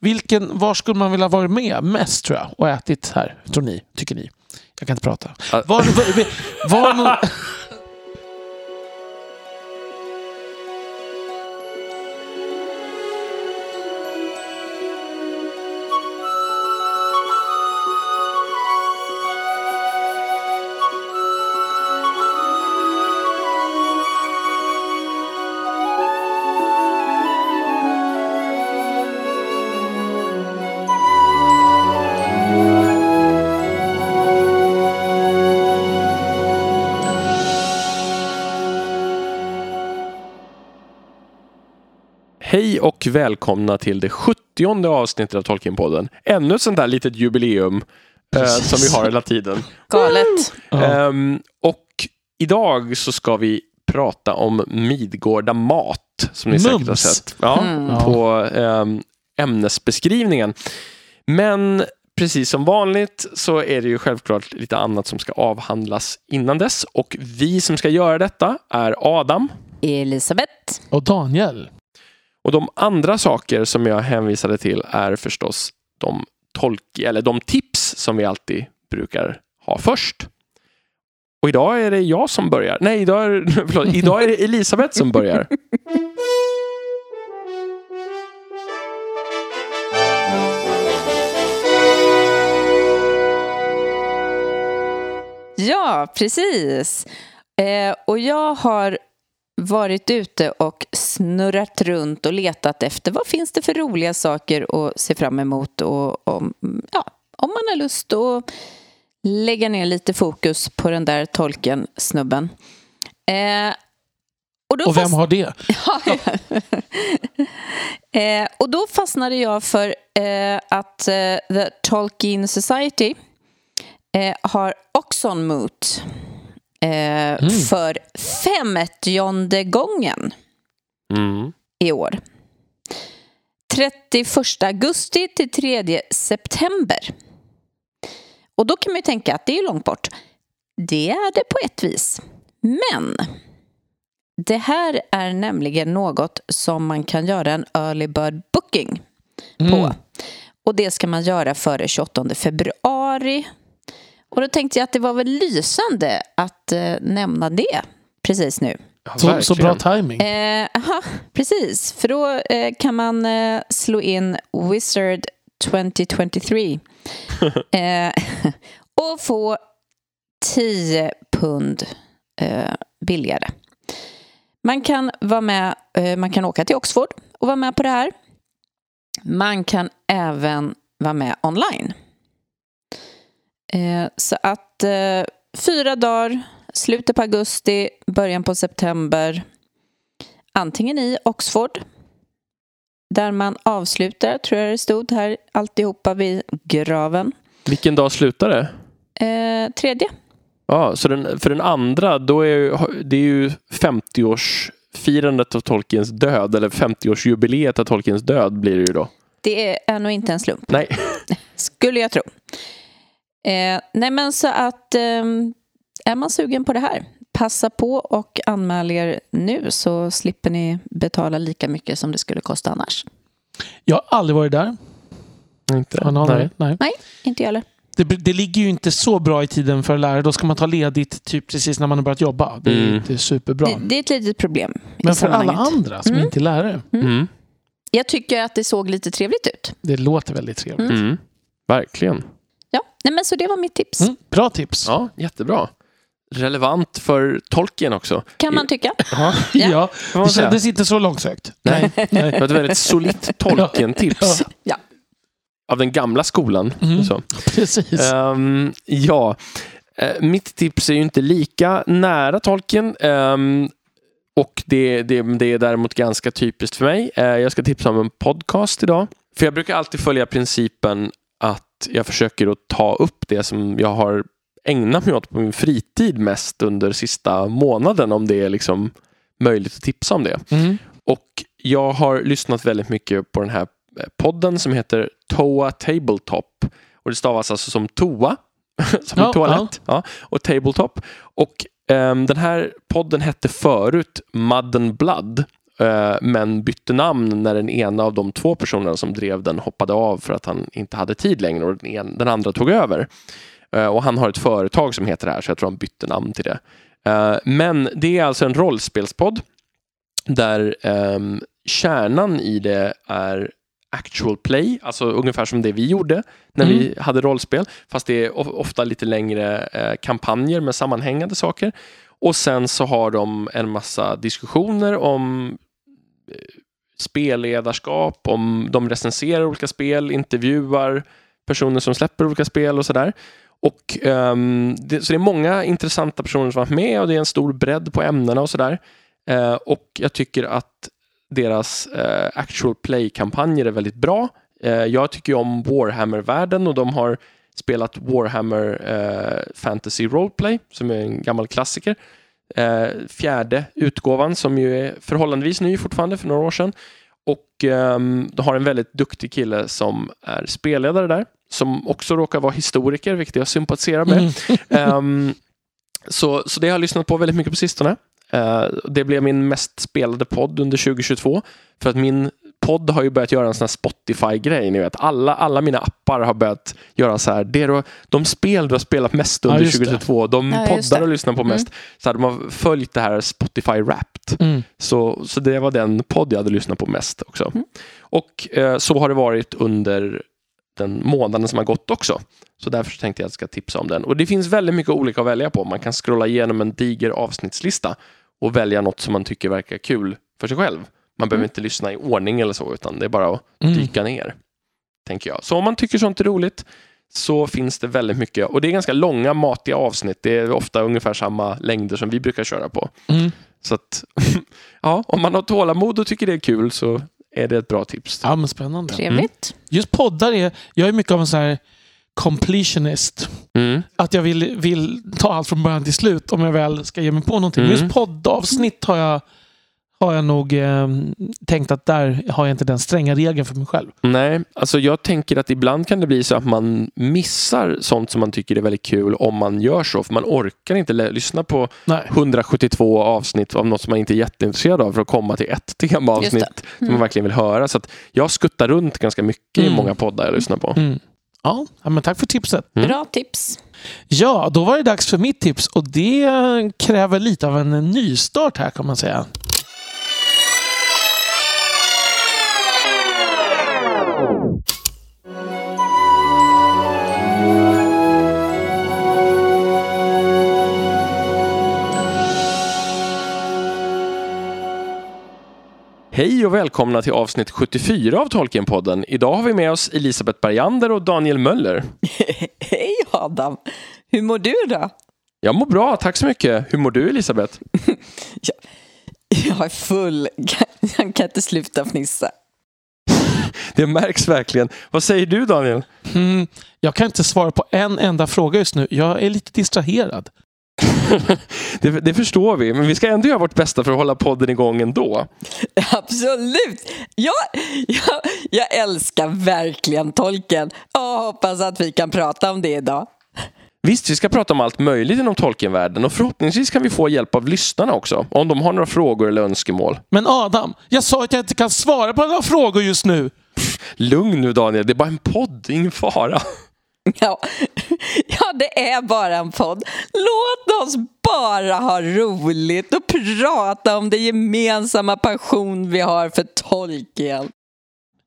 Vilken, var skulle man vilja vara med mest tror jag och ätit här? Tror ni? Tycker ni? Jag kan inte prata. Ja. Var, var, var, och välkomna till det 70 avsnittet av Tolkienpodden. Ännu ett sånt där litet jubileum eh, som vi har hela tiden. Galet. Ja. Ehm, och idag så ska vi prata om Midgårda mat som ni säkert har Mums. sett ja, Mm. på ehm, ämnesbeskrivningen. Men precis som vanligt så är det ju självklart lite annat som ska avhandlas innan dess och vi som ska göra detta är Adam Elisabeth. och Daniel. Och de andra saker som jag hänvisade till är förstås de, tolk eller de tips som vi alltid brukar ha först. Och idag är det jag som börjar. Nej, idag är, förlåt, idag är det Elisabeth som börjar. Ja, precis. Eh, och jag har varit ute och snurrat runt och letat efter vad finns det för roliga saker att se fram emot och om, ja, om man har lust att lägga ner lite fokus på den där tolken-snubben. Eh, och, då Och vem fast- har det? eh, och då fastnade jag för eh, att eh, The Tolkien Society eh, har Oxon Eh, för femtionde gången Mm. i år. 31 augusti till 3 september. Och då kan man ju tänka att det är långt bort. Det är det på ett vis. Men det här är nämligen något som man kan göra en early bird booking på. Mm. Och det ska man göra före 28 februari. Och då tänkte jag att det var väl lysande att eh, nämna det precis nu. Ja, Så, så bra timing. Eh, aha, precis, för då eh, kan man eh, slå in Wizard 2023 eh, och få 10 pund eh, billigare. Man kan vara med, eh, man kan åka till Oxford och vara med på det här. Man kan även vara med online. Eh, så att eh, fyra dagar, slutet på augusti, början på september. Antingen i Oxford, där man avslutar, tror jag det stod här, alltihopa vid graven. Vilken dag slutar det? Eh, tredje. Ja, så den, för den andra, då är det är ju 50-årsfirandet av Tolkiens död, eller 50-årsjubileet av Tolkiens död blir det ju då. Det är, är nog inte en slump, Nej, skulle jag tro. Eh, nej men så att ehm, är man sugen på det här, passa på och anmäl er nu så slipper ni betala lika mycket som det skulle kosta annars. Jag har aldrig varit där. inte. Har någon Nej. Nej. Nej, inte jag heller. Det, det ligger ju inte så bra i tiden för lärare. Då ska man ta ledigt typ precis när man har börjat jobba. Det är Mm. inte superbra. Det, det är ett litet problem Men för alla andra som Mm. inte är lärare. Mm. Jag tycker att det såg lite trevligt ut. Det låter väldigt trevligt. Mm. Mm. Verkligen. Nej men så det var mitt tips. Mm. Bra tips. Ja, jättebra. Relevant för Tolkien också. Kan man tycka. Ja, Ja. Ja, det kändes inte så långsökt. Nej. Nej. Det var ett väldigt solitt Tolkien-tips. Ja. Av den gamla skolan. Mm. Så. Precis. Ehm, ja, Eh, mitt tips är ju inte lika nära Tolkien. ehm, och det, det, det är däremot ganska typiskt för mig. Eh, jag ska tipsa om en podcast idag. För jag brukar alltid följa principen att jag försöker att ta upp det som jag har ägnat mig åt på min fritid mest under sista månaden om det är liksom möjligt att tipsa om det. Mm. Och jag har lyssnat väldigt mycket på den här eh, podden som heter Toa Tabletop. Och det stavas alltså som toa, som Ja, toalett. Ja. och tabletop. Och ehm, den här podden hette förut Mud and Blood. Eh, men bytte namn när den ena av de två personerna som drev den hoppade av för att han inte hade tid längre och den, en, den andra tog över. Eh, och han har ett företag som heter det här så jag tror han bytte namn till det. Eh, men det är alltså en rollspelspodd där ehm, kärnan i det är actual play, alltså ungefär som det vi gjorde när Mm. vi hade rollspel. Fast det är of- ofta lite längre kampanjer med sammanhängande saker. Och sen så har de en massa diskussioner om spelledarskap, om de recenserar olika spel, intervjuar personer som släpper olika spel och sådär. Och, um, det, så det är många intressanta personer som har varit med och det är en stor bredd på ämnena och sådär. Uh, och jag tycker att deras uh, actual play-kampanjer är väldigt bra. Uh, jag tycker ju om Warhammer-världen och de har spelat Warhammer eh, Fantasy Roleplay som är en gammal klassiker. Eh, fjärde utgåvan som ju är förhållandevis ny fortfarande för några år sedan. Och ehm, de har en väldigt duktig kille som är spelledare där som också råkar vara historiker, vilket jag sympatiserar med. Mm. Ehm, så, så det har jag lyssnat på väldigt mycket på sistone. Eh, det blev min mest spelade podd under 2022. För att min podd har ju börjat göra en sån här Spotify-grej. Ni vet, alla, alla mina appar har börjat göra så här. Det du, de spel du har spelat mest under Ja, just det. 2022, de Ja, poddar du lyssnar på mest. Så här, de har följt det här Spotify Wrapped. Mm. Så, så det var den podd jag hade lyssnat på mest också. Och eh, så har det varit under den månaden som har gått också. Så därför så tänkte jag att jag ska tipsa om den. Och det finns väldigt mycket olika att välja på. Man kan scrolla igenom en diger avsnittslista och välja något som man tycker verkar kul för sig själv. Man behöver inte lyssna i ordning eller så, utan det är bara att Mm. dyka ner. Tänker jag. Så om man tycker sånt är roligt så finns det väldigt mycket. Och det är ganska långa, matiga avsnitt. Det är ofta ungefär samma längder som vi brukar köra på. Mm. Så att, ja, om man har tålamod och tycker det är kul så är det ett bra tips. Ja, men spännande. Trevligt. Just poddar är... Jag är mycket av en sån här completionist. Mm. Att jag vill, vill ta allt från början till slut om jag väl ska ge mig på någonting. Men Mm. just poddavsnitt har jag, har jag nog eh, tänkt att där har jag inte den stränga regeln för mig själv. Nej, alltså jag tänker att ibland kan det bli så att man missar sånt som man tycker är väldigt kul om man gör så. För man orkar inte lyssna på Nej. 172 avsnitt av något som man inte är jätteintresserad av för att komma till ett temaavsnitt det. som man verkligen vill höra. Så att jag skuttar runt ganska mycket i Mm. många poddar jag lyssnar på. Mm. Ja, ja, men tack för tipset. Mm. Bra tips. Ja, då var det dags för mitt tips och det kräver lite av en nystart här kan man säga. Hej och välkomna till avsnitt 74 av Tolkienpodden. Idag har vi med oss Elisabeth Bergander och Daniel Möller. Hej Adam! Hur mår du då? Jag mår bra, tack så mycket. Hur mår du Elisabeth? Jag är full. Jag kan inte sluta fnissa. Det märks verkligen. Vad säger du Daniel? Mm, jag kan inte svara på en enda fråga just nu. Jag är lite distraherad. Det, det förstår vi, men vi ska ändå göra vårt bästa för att hålla podden igång ändå. Absolut! Jag, jag, jag älskar verkligen tolken och hoppas att vi kan prata om det idag. Visst, vi ska prata om allt möjligt inom Tolkienvärlden och förhoppningsvis kan vi få hjälp av lyssnarna också, om de har några frågor eller önskemål. Men Adam, jag sa att jag inte kan svara på några frågor just nu. Lugn nu Daniel, det är bara en podd, ingen fara. Ja, ja, det är bara en podd. Låt oss bara ha roligt och prata om det gemensamma passion vi har för Tolkien.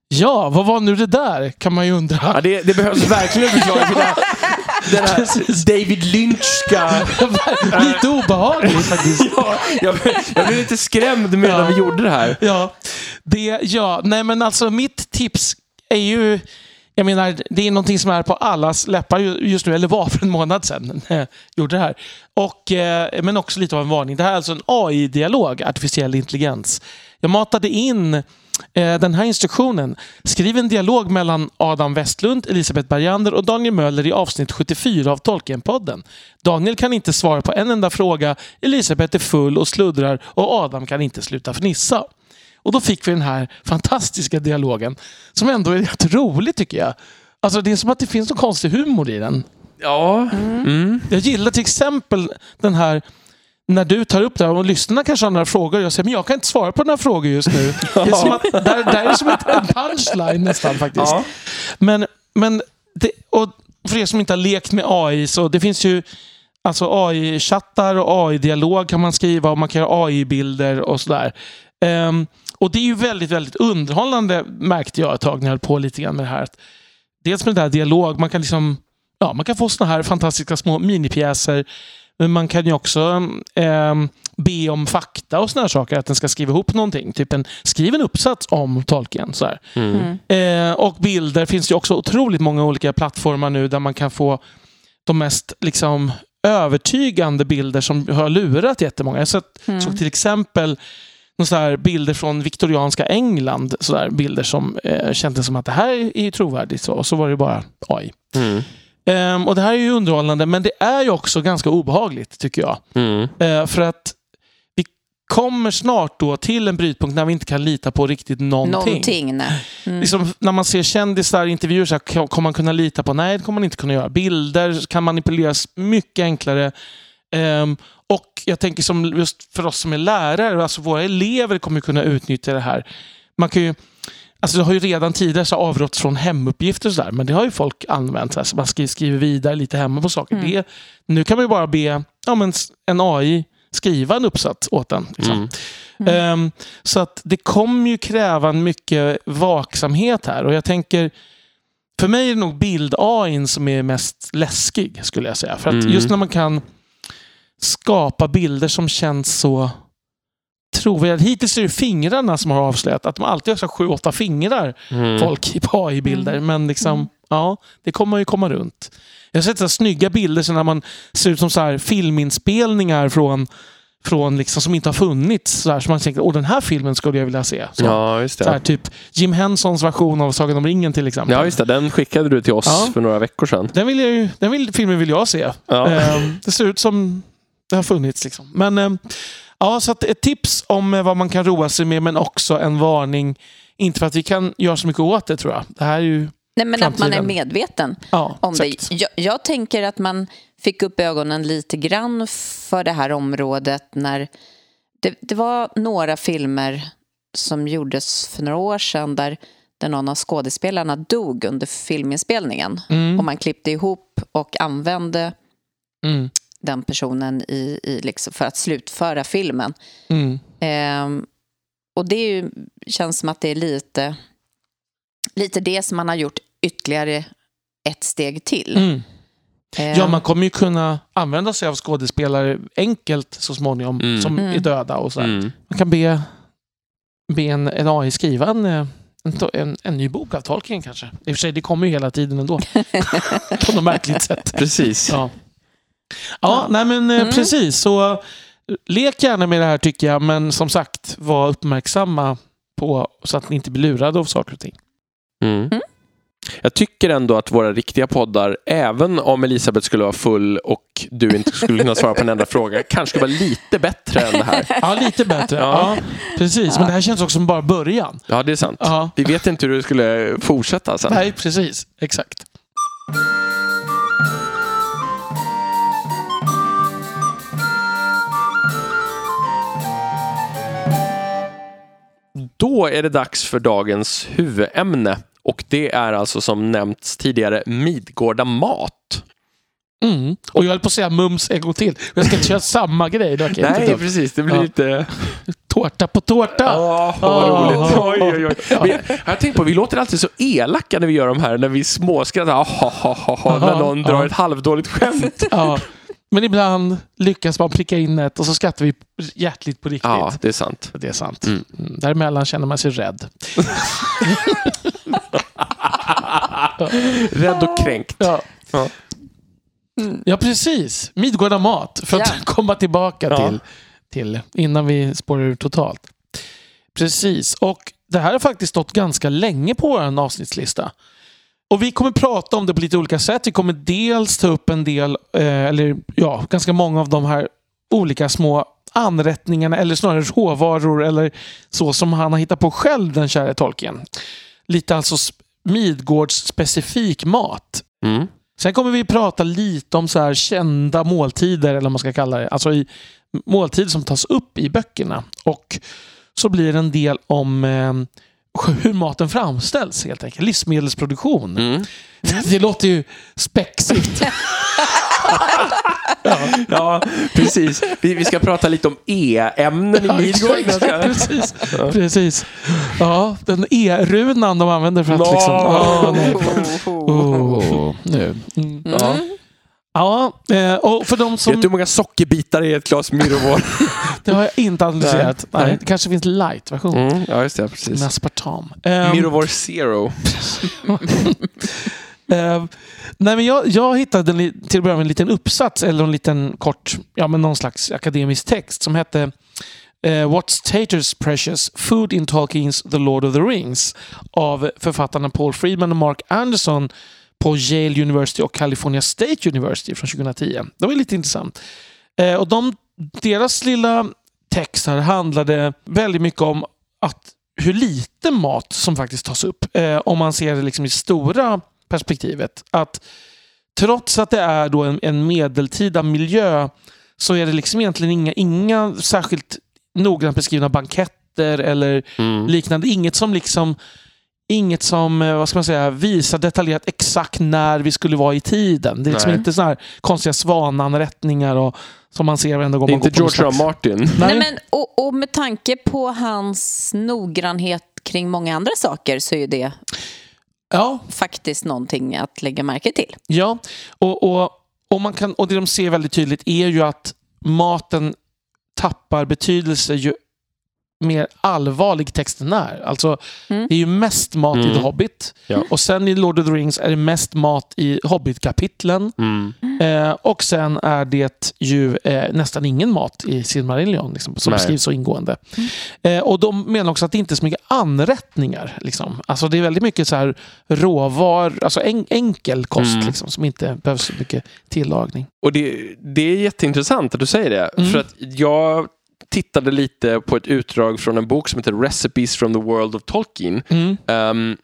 Ja, vad var nu det där? Kan man ju undra. Ja, det, det behövs verkligen en förklaring till det här, den här David Lynchska... Lite obehagligt faktiskt. Ja, jag, jag blev lite skrämd medan vi gjorde det här. Ja, det, ja, nej men alltså mitt tips är ju, jag menar, det är någonting som är på allas läppar just nu, eller var för en månad sedan när jag gjorde det här. Och, eh, men också lite av en varning. Det här är alltså en AI-dialog, artificiell intelligens. Jag matade in eh, den här instruktionen. Skriv en dialog mellan Adam Westlund, Elisabeth Bergander och Daniel Möller i avsnitt 74 av Tolkienpodden. Daniel kan inte svara på en enda fråga, Elisabeth är full och sluddrar och Adam kan inte sluta fnissa. Och då fick vi den här fantastiska dialogen som ändå är rätt rolig tycker jag. Alltså det är som att det finns någon konstig humor i den. Ja. Mm. Jag gillar till exempel den här när du tar upp det här och lyssnarna kanske har några frågor. Jag säger men jag kan inte svara på några frågor just nu. Det är som att, där, där är det som ett, en punchline nästan faktiskt. Ja. Men, men det, och för er som inte har lekt med AI så det finns ju alltså AI-chattar och AI-dialog kan man skriva och man kan göra AI-bilder och sådär. Ehm, och det är ju väldigt, väldigt underhållande märkte jag ett tag när jag höll på lite grann med det här. Att Dels med det där dialog, man kan liksom Ja, man kan få såna här fantastiska små minipjäser. Men man kan ju också ehm, be om fakta och såna här saker. Att den ska skriva ihop någonting. Typ en, skriv en uppsats om Tolkien. Så här. Mm. Eh, och bilder finns det ju också otroligt många olika plattformar nu där man kan få de mest liksom, övertygande bilder som har lurat jättemånga. Jag sett, Mm. såg till exempel så här bilder från viktorianska England. Så där, bilder som eh, kändes som att det här är ju trovärdigt. Så, och så var det bara AI. Mm. Ehm, och Det här är ju underhållande men det är ju också ganska obehagligt tycker jag. Mm. Eh, för att vi kommer snart då till en brytpunkt när vi inte kan lita på riktigt någonting. Någonting, nej. Mm. Liksom, när man ser kändisar i intervjuer, så här, kommer man kunna lita på? Nej, det kommer man inte kunna göra. Bilder kan manipuleras mycket enklare. Ehm, och jag tänker som just för oss som är lärare, alltså våra elever kommer kunna utnyttja det här. Man kan ju, alltså det har ju redan tidigare så avrått från hemuppgifter och så där, men det har ju folk använt. Så, här, så man skriver, vidare lite hemma på saker. Mm. Det, nu kan man ju bara be ja, men en AI skriva en uppsats åt en. Liksom. Mm. Ehm, så att det kommer ju kräva en mycket vaksamhet här. Och jag tänker, för mig är det nog bild-AI som är mest läskig, skulle jag säga. För att Mm. just när man kan skapa bilder som känns så trovärdiga. Hittills är det fingrarna som har avslöjat att de alltid har så sju, åtta fingrar, Mm. folk på AI-bilder. Mm. Men liksom, Mm. ja, det kommer ju komma runt. Jag har sett så här snygga bilder så när man ser ut som så här filminspelningar från från liksom, som inte har funnits. Så, här, så man tänker, åh den här filmen skulle jag vilja se. Så, Ja, just så här, det. typ Jim Hensons version av Sagan om ringen till exempel. Ja, just det. Den skickade du till oss Ja. för några veckor sedan. Den, vill jag ju, den vill, filmen vill jag se. Ja. Ehm, det ser ut som det har funnits. Liksom. Men ehm, ja, så ett tips om eh, vad man kan roa sig med men också en varning. Inte för att vi kan göra så mycket åt det tror jag. Det här är ju... Nej, men att man är framtiden. medveten Ja, om exakt. det. Jag, jag tänker att man fick upp ögonen lite grann för det här området när det, det var några filmer som gjordes för några år sedan där, där någon av skådespelarna dog under filminspelningen. Mm, Och man klippte ihop och använde mm, den personen i, i liksom för att slutföra filmen. mm. Ehm, och det är ju, känns som att det är lite, lite det som man har gjort ytterligare ett steg till. Mm. Ehm, Ja, man kommer ju kunna använda sig av skådespelare enkelt så småningom Mm. som Mm. är döda. och så. Mm. Man kan be, be en, en AI skriva en, eh, en, en ny bok av Tolkien kanske. I och för sig, det kommer ju hela tiden ändå. På något märkligt sätt. Precis. Ja, ja, Ja. nej men eh, Mm. precis. Så eh, lek gärna med det här tycker jag, men som sagt, var uppmärksamma på så att ni inte blir lurade av saker och ting. Mm. Mm. Jag tycker ändå att våra riktiga poddar, även om Elisabeth skulle vara full och du inte skulle kunna svara på en enda fråga, kanske skulle vara lite bättre än det här. Ja, lite bättre. Ja. ja. precis. Men det här känns också som bara början. Ja, det är sant. Ja. Vi vet inte hur det skulle fortsätta sen. Nej, precis. Exakt. Då är det dags för dagens huvudämne. Och det är alltså som nämnts tidigare Midgårda mat. Mm. Och jag höll på att säga mums en gång till. Jag ska inte köra samma grej. Verkar inte Nej, precis. Det blir Ja. lite... Tårta på tårta. Ja, vad Ah. roligt. Oj, oj, oj. Vi, jag har tänkt på, vi låter alltid så elaka när vi gör de här, när vi småskrattar. Ha, ha, ha, ha, när någon drar ett halvdåligt skämt. Ja. Men ibland lyckas man pricka in ett och så skrattar vi hjärtligt på riktigt. Ja, det är sant. Det är sant. Mm. Mm. Däremellan känner man sig rädd. Rädd och kränkt. Ja, Ja. ja precis. Midgårda mat. För att Ja. komma tillbaka Ja. till, till innan vi spårar ur totalt. Precis. Och det här har faktiskt stått ganska länge på vår avsnittslista. Och vi kommer prata om det på lite olika sätt. Vi kommer dels ta upp en del, eh, eller ja, ganska många av de här olika små anrättningarna, eller snarare råvaror, eller så som han har hittat på själv, den kära tolken. Lite alltså Midgårds specifik mat. Mm. Sen kommer vi prata lite om så här kända måltider, eller vad man ska kalla det. Alltså i måltider som tas upp i böckerna. Och så blir det en del om eh, hur maten framställs helt enkelt. Livsmedelsproduktion. Mm. Det låter ju spexigt. Ja, precis. Vi, vi ska prata lite om E-ämnen i Ja, Midgård. exakt, precis. precis. Ja, den E-runan de använder för att Nå. liksom... Ja, nej. Oh. Oh, nu. Mm. Ja. Ja, eh, och för de Vet som... du hur många sockerbitar i ett glas Myrovår? Det har jag inte analyserat. Nej. Nej. Det kanske finns light-version. Mm, ja, just det. Med Precis. aspartam. Um, Myrovår Zero. Eh, nej, men jag, jag hittade en, till att börja med en liten uppsats eller en liten kort, ja men någon slags akademisk text som hette eh, What's Taters Precious? Food in Tolkien's The Lord of the Rings av författarna Paul Friedman och Mark Anderson på Yale University och California State University från 2010. Det var lite intressant. Eh, och de, deras lilla text här handlade väldigt mycket om att hur lite mat som faktiskt tas upp. Eh, om man ser det liksom i stora perspektivet. Att trots att det är då en, en medeltida miljö så är det liksom egentligen inga, inga särskilt noggrant beskrivna banketter eller Mm. liknande. Inget som liksom Inget som eh, vad ska man säga, visar detaljerat exakt när vi skulle vara i tiden. Det är liksom Nej. inte såna här konstiga svananrättningar och, som man ser varenda gång man går inte George R. Martin. Nej, men, och, och med tanke på hans noggrannhet kring många andra saker så är ju det Ja, faktiskt någonting att lägga märke till. Ja, och, och, och, man kan, och det de ser väldigt tydligt är ju att maten tappar betydelse ju mer allvarlig texten är. Alltså, Mm. Det är ju mest mat i Mm. The Hobbit Ja. och sen i Lord of the Rings är det mest mat i Hobbit-kapitlen Mm. eh, och sen är det ju eh, nästan ingen mat i Silmarillion liksom, som Nej. beskrivs så ingående. Eh, och de menar också att det inte är så mycket anrättningar. Liksom. Alltså det är väldigt mycket så här råvar, alltså en, enkel kost Mm. liksom, som inte behövs så mycket tillagning. Och det, det är jätteintressant att du säger det. Mm. För att jag tittade lite på ett utdrag från en bok som heter Recipes from the World of Tolkien. Mm. Ehm,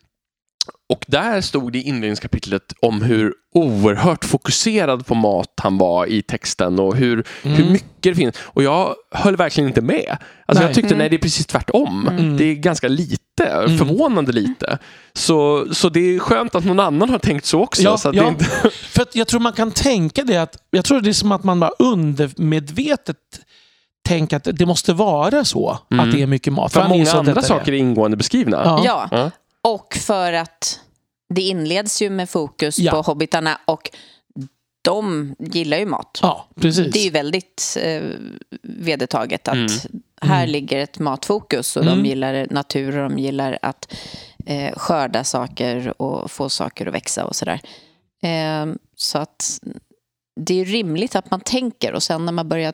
och där stod det i inledningskapitlet om hur oerhört fokuserad på mat han var i texten och hur, hur Mm. mycket det finns. Och jag höll verkligen inte med. Alltså Nej. jag tyckte Mm. nej, det är precis tvärtom. Mm. Det är ganska lite, Mm. förvånande lite. Så, så det är skönt att någon annan har tänkt så också. Ja, så att ja. det inte... För att jag tror man kan tänka det att, jag tror det är som att man bara undermedvetet tänker att det måste vara så Mm. att det är mycket mat. För är många andra saker är ingående beskrivna. Ja. Ja, Ja. och för att det inleds ju med fokus Ja. på hobbitarna och de gillar ju mat. Ja, precis. Det är ju väldigt eh, vedertaget att Mm. här Mm. ligger ett matfokus och Mm. de gillar natur och de gillar att eh, skörda saker och få saker att växa och sådär. Eh, så att det är rimligt att man tänker och sen när man börjar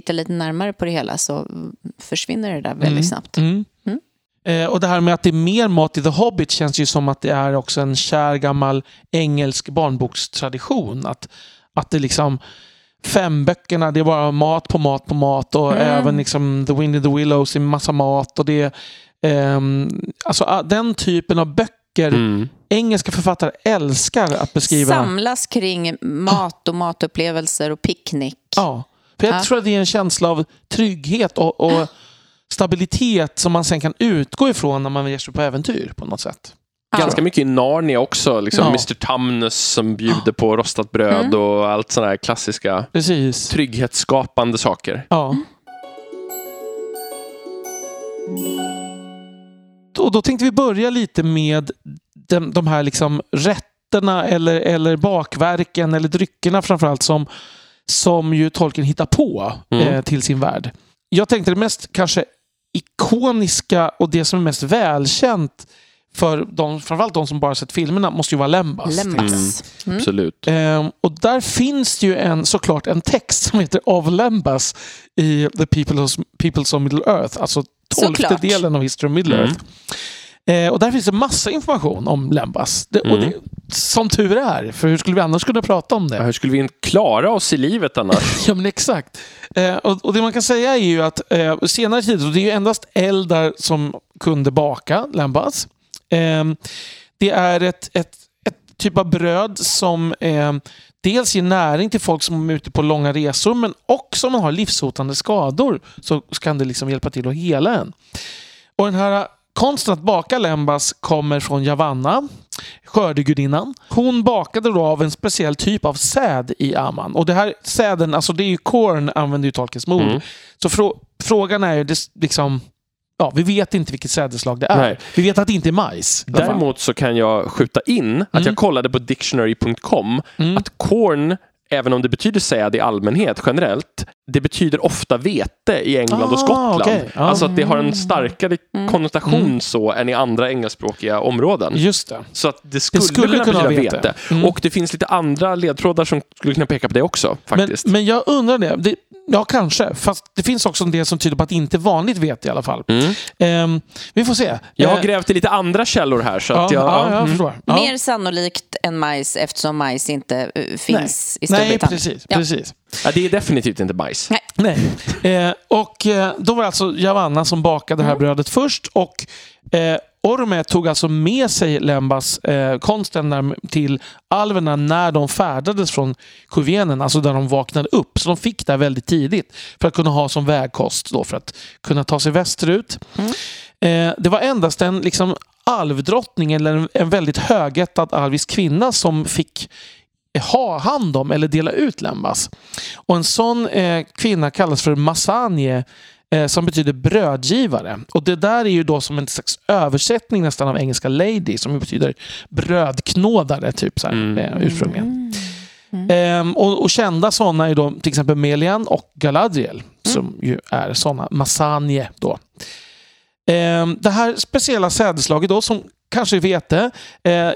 titta lite närmare på det hela så försvinner det där väldigt Mm. snabbt. Mm. Mm. Eh, och det här med att det är mer mat i The Hobbit känns ju som att det är också en kär gammal engelsk barnbokstradition. Att, att det liksom fem böckerna, det är bara mat på mat på mat och Mm. även liksom The Wind in the Willows är massa mat och det ehm, alltså den typen av böcker Mm. engelska författare älskar att beskriva. Samlas kring mat och matupplevelser och picknick. Ja, för jag Ja. tror att det är en känsla av trygghet och, och stabilitet som man sen kan utgå ifrån när man ger sig på äventyr på något sätt. Ganska mycket i Narnia också. Liksom Ja. Mr Tumnus som bjuder på rostat bröd Mm. och allt sådana här klassiska Precis. trygghetsskapande saker. Ja. Och då tänkte vi börja lite med de, de här liksom rätterna eller, eller bakverken eller dryckerna framförallt som, som ju Tolkien hittar på Mm. eh, till sin värld. Jag tänkte det mest kanske ikoniska och det som är mest välkänt för de, framförallt de som bara sett filmerna måste ju vara Lembas. Lembas. Mm. Absolut. Ehm, och där finns det ju en, såklart en text som heter Of Lembas i The Peoples, Peoples of Middle Earth, alltså tolfte Såklart. delen av History of Middle Mm. Earth. Eh, och där finns det massa information om Lembas. Det, och Mm. det, som tur är, för hur skulle vi annars kunna prata om det? Hur skulle vi klara oss i livet annars? Ja, men exakt. Eh, och, och det man kan säga är ju att eh, senare tider, och det är ju endast eldar som kunde baka lembas. Eh, det är ett, ett, ett typ av bröd som eh, dels ger näring till folk som är ute på långa resor men också om man har livshotande skador så kan det liksom hjälpa till att hela en. Och den här konsten att baka lembas kommer från Javanna, skördegudinnan. Hon bakade då av en speciell typ av säd i Aman. Och det här säden, alltså det är ju korn använder ju Tolkiens ord. Mm. Så frå frågan är ju det, liksom Ja, vi vet inte vilket sädesslag det är. Nej. Vi vet att det inte är majs. Däremot så kan jag skjuta in att Mm. jag kollade på dictionary.com att corn, även om det betyder säd i allmänhet generellt, det betyder ofta vete i England Ah, och Skottland. okej. Ja. Alltså att det har en starkare konnotation Mm. så än i andra engelskspråkiga områden. Just det. Så att det skulle, skulle kunna kunna betyda vara vete. vete. Mm. Och det finns lite andra ledtrådar som skulle kunna peka på det också. Men, faktiskt. men jag undrar det. det. Ja, kanske. Fast det finns också en del som tyder på att det inte är vanligt vete i alla fall. Mm. Ehm, vi får se. Jag har Eh, grävt i lite andra källor här. Så ja, att jag, ja, jag mm. förstår. Mer sannolikt än majs eftersom majs inte eh, finns i Nej, Storbritannien. precis. Ja. precis. Ja, det är definitivt inte bajs. Nej. Nej. Eh, och eh, då var det alltså Javanna som bakade det här brödet först. Och eh, Orme tog alltså med sig Lembas eh, konsten där, till alverna när de färdades från Kuvenen, alltså där de vaknade upp. Så de fick det väldigt tidigt för att kunna ha som vägkost då, för att kunna ta sig västerut. Eh, det var endast en liksom, alvdrottning eller en, en väldigt högättad alvisk kvinna som fick ha hand om eller dela ut lembas. Och en sån eh, kvinna kallas för masanje eh, som betyder brödgivare. Och det där är ju då som en slags översättning nästan av engelska lady som betyder brödknådare typ så här, eh, ursprungligen. Ehm, och, och kända sådana är då till exempel Melian och Galadriel som ju är sådana masanje då. Ehm, det här speciella sädeslaget då som kanske vete, eh,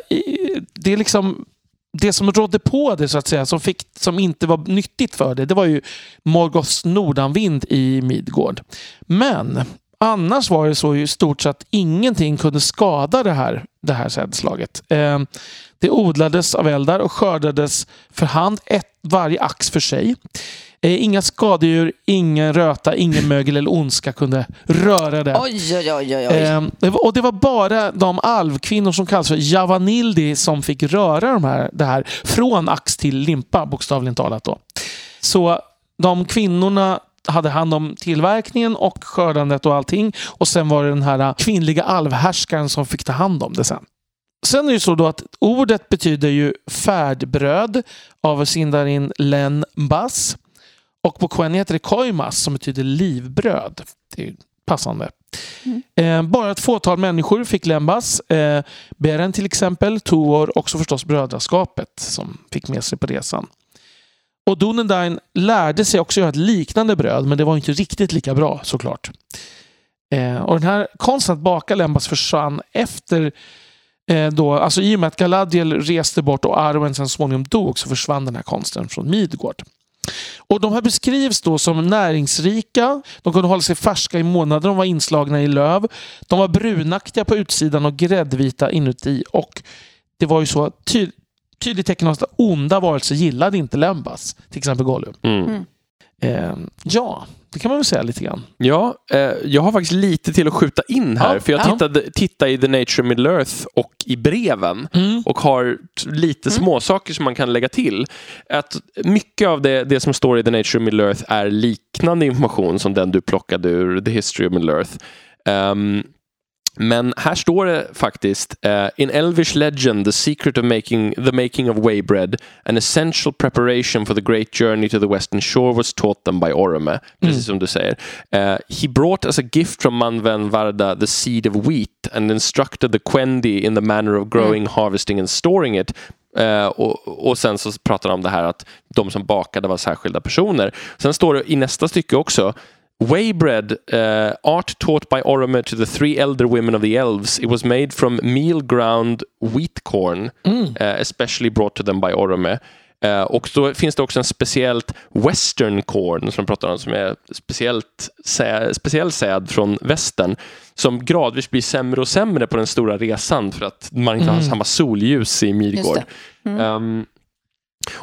det är liksom det som rådde på det så att säga, som, fick, som inte var nyttigt för det, det var ju Morgoths nordanvind i Midgård. Men annars var det så i stort sett att ingenting kunde skada det här, det här sädslaget. Eh, det odlades av eldar och skördades för hand, ett, varje ax för sig. Eh, inga skadedjur, ingen röta, ingen mögel eller ondska kunde röra det. Oj, oj, oj, oj. Ehm, det var- och det var bara de alvkvinnor som kallas för Javanildi som fick röra de här, det här från ax till limpa, bokstavligen talat. Då. Så de kvinnorna hade hand om tillverkningen och skördandet och allting. Och sen var det den här kvinnliga alvhärskaren som fick ta hand om det sen. Sen är det ju så då att ordet betyder ju färdbröd av Sindarin Lenbas. Och på Quen heter det koimas som betyder livbröd. Det är passande. Eh, bara ett fåtal människor fick lembas. Eh, Beren till exempel, Tuor, också förstås brödraskapet som fick med sig på resan. Och Dunedain lärde sig också göra ett liknande bröd, men det var inte riktigt lika bra såklart. Eh, och den här konsten att baka lembas försvann efter då, alltså i och med att Galadriel reste bort och Arwen sen småningom dog så försvann den här konsten från Midgård. Och de här beskrivs då som näringsrika. De kunde hålla sig färska i månader. De var inslagna i löv. De var brunaktiga på utsidan och gräddvita inuti. Och det var ju så ty tydligt tecken på att onda varelser gillade inte Lembas. Till exempel Gollum. Mm. Eh, ja, det kan man väl säga lite grann. Ja, eh, jag har faktiskt lite till att skjuta in här. Ja, för jag ja. tittade, tittade i The Nature of Middle Earth och i breven. och har lite småsaker som man kan lägga till. Att mycket av det, det som står i The Nature of Middle Earth är liknande information som den du plockade ur The History of Middle Earth. Ehm, men här står det faktiskt eh, In Elvish legend the secret of making the making of waybread an essential preparation for the great journey to the western shore was taught them by Orome. Precis som du säger. Eh, he brought as a gift from Manven Varda the seed of wheat and instructed the Quendi in the manner of growing, harvesting and storing it. Eh, och, och sen så pratar de om det här att de som bakade var särskilda personer. Sen står det i nästa stycke också Waybread, uh, art taught by Orome to the three elder women of the elves. It was made from meal ground wheat corn, uh, especially brought to them by Orome. Uh, och så finns det också en speciellt western corn som de pratar om, som är speciellt sä, speciell säd från västern, som gradvis blir sämre och sämre på den stora resan för att man inte har samma solljus i Midgård. Just Um,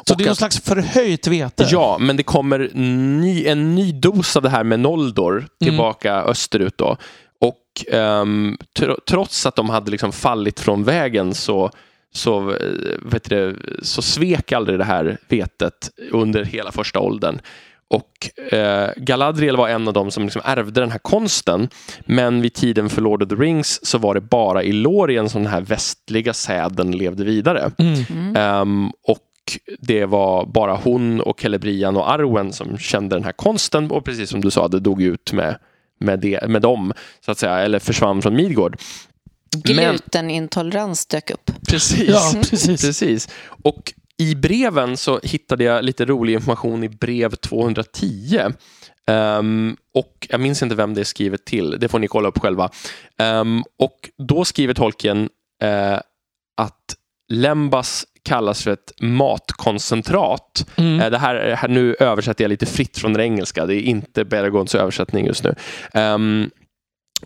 Så och det är någon att- slags förhöjt vete. Ja, men det kommer ny, en ny dos av det här med Noldor tillbaka österut då. Och ehm, tr- trots att de hade liksom fallit från vägen så, så, eh, vet du, så svek aldrig det här vetet under hela första åldern. Och eh, Galadriel var en av dem som liksom ärvde den här konsten. Men vid tiden för Lord of the Rings så var det bara i Lorien som den här västliga säden levde vidare. Mm. Ehm, och det var bara hon och Celebrian och Arwen som kände den här konsten och precis som du sa, det dog ut med, med, det, med dem, så att säga, eller försvann från Midgård. Men- Glutenintolerans dök upp. Precis. Ja, precis. Precis. Och i breven så hittade jag lite rolig information i brev 210. Ehm, och jag minns inte vem det är skrivet till, det får ni kolla upp själva. Ehm, och då skriver tolken eh, att Lembas kallas för ett matkoncentrat. Mm. Eh, Det här, här, nu översätter jag lite fritt från det engelska, det är inte Beragons översättning just nu. Ehm,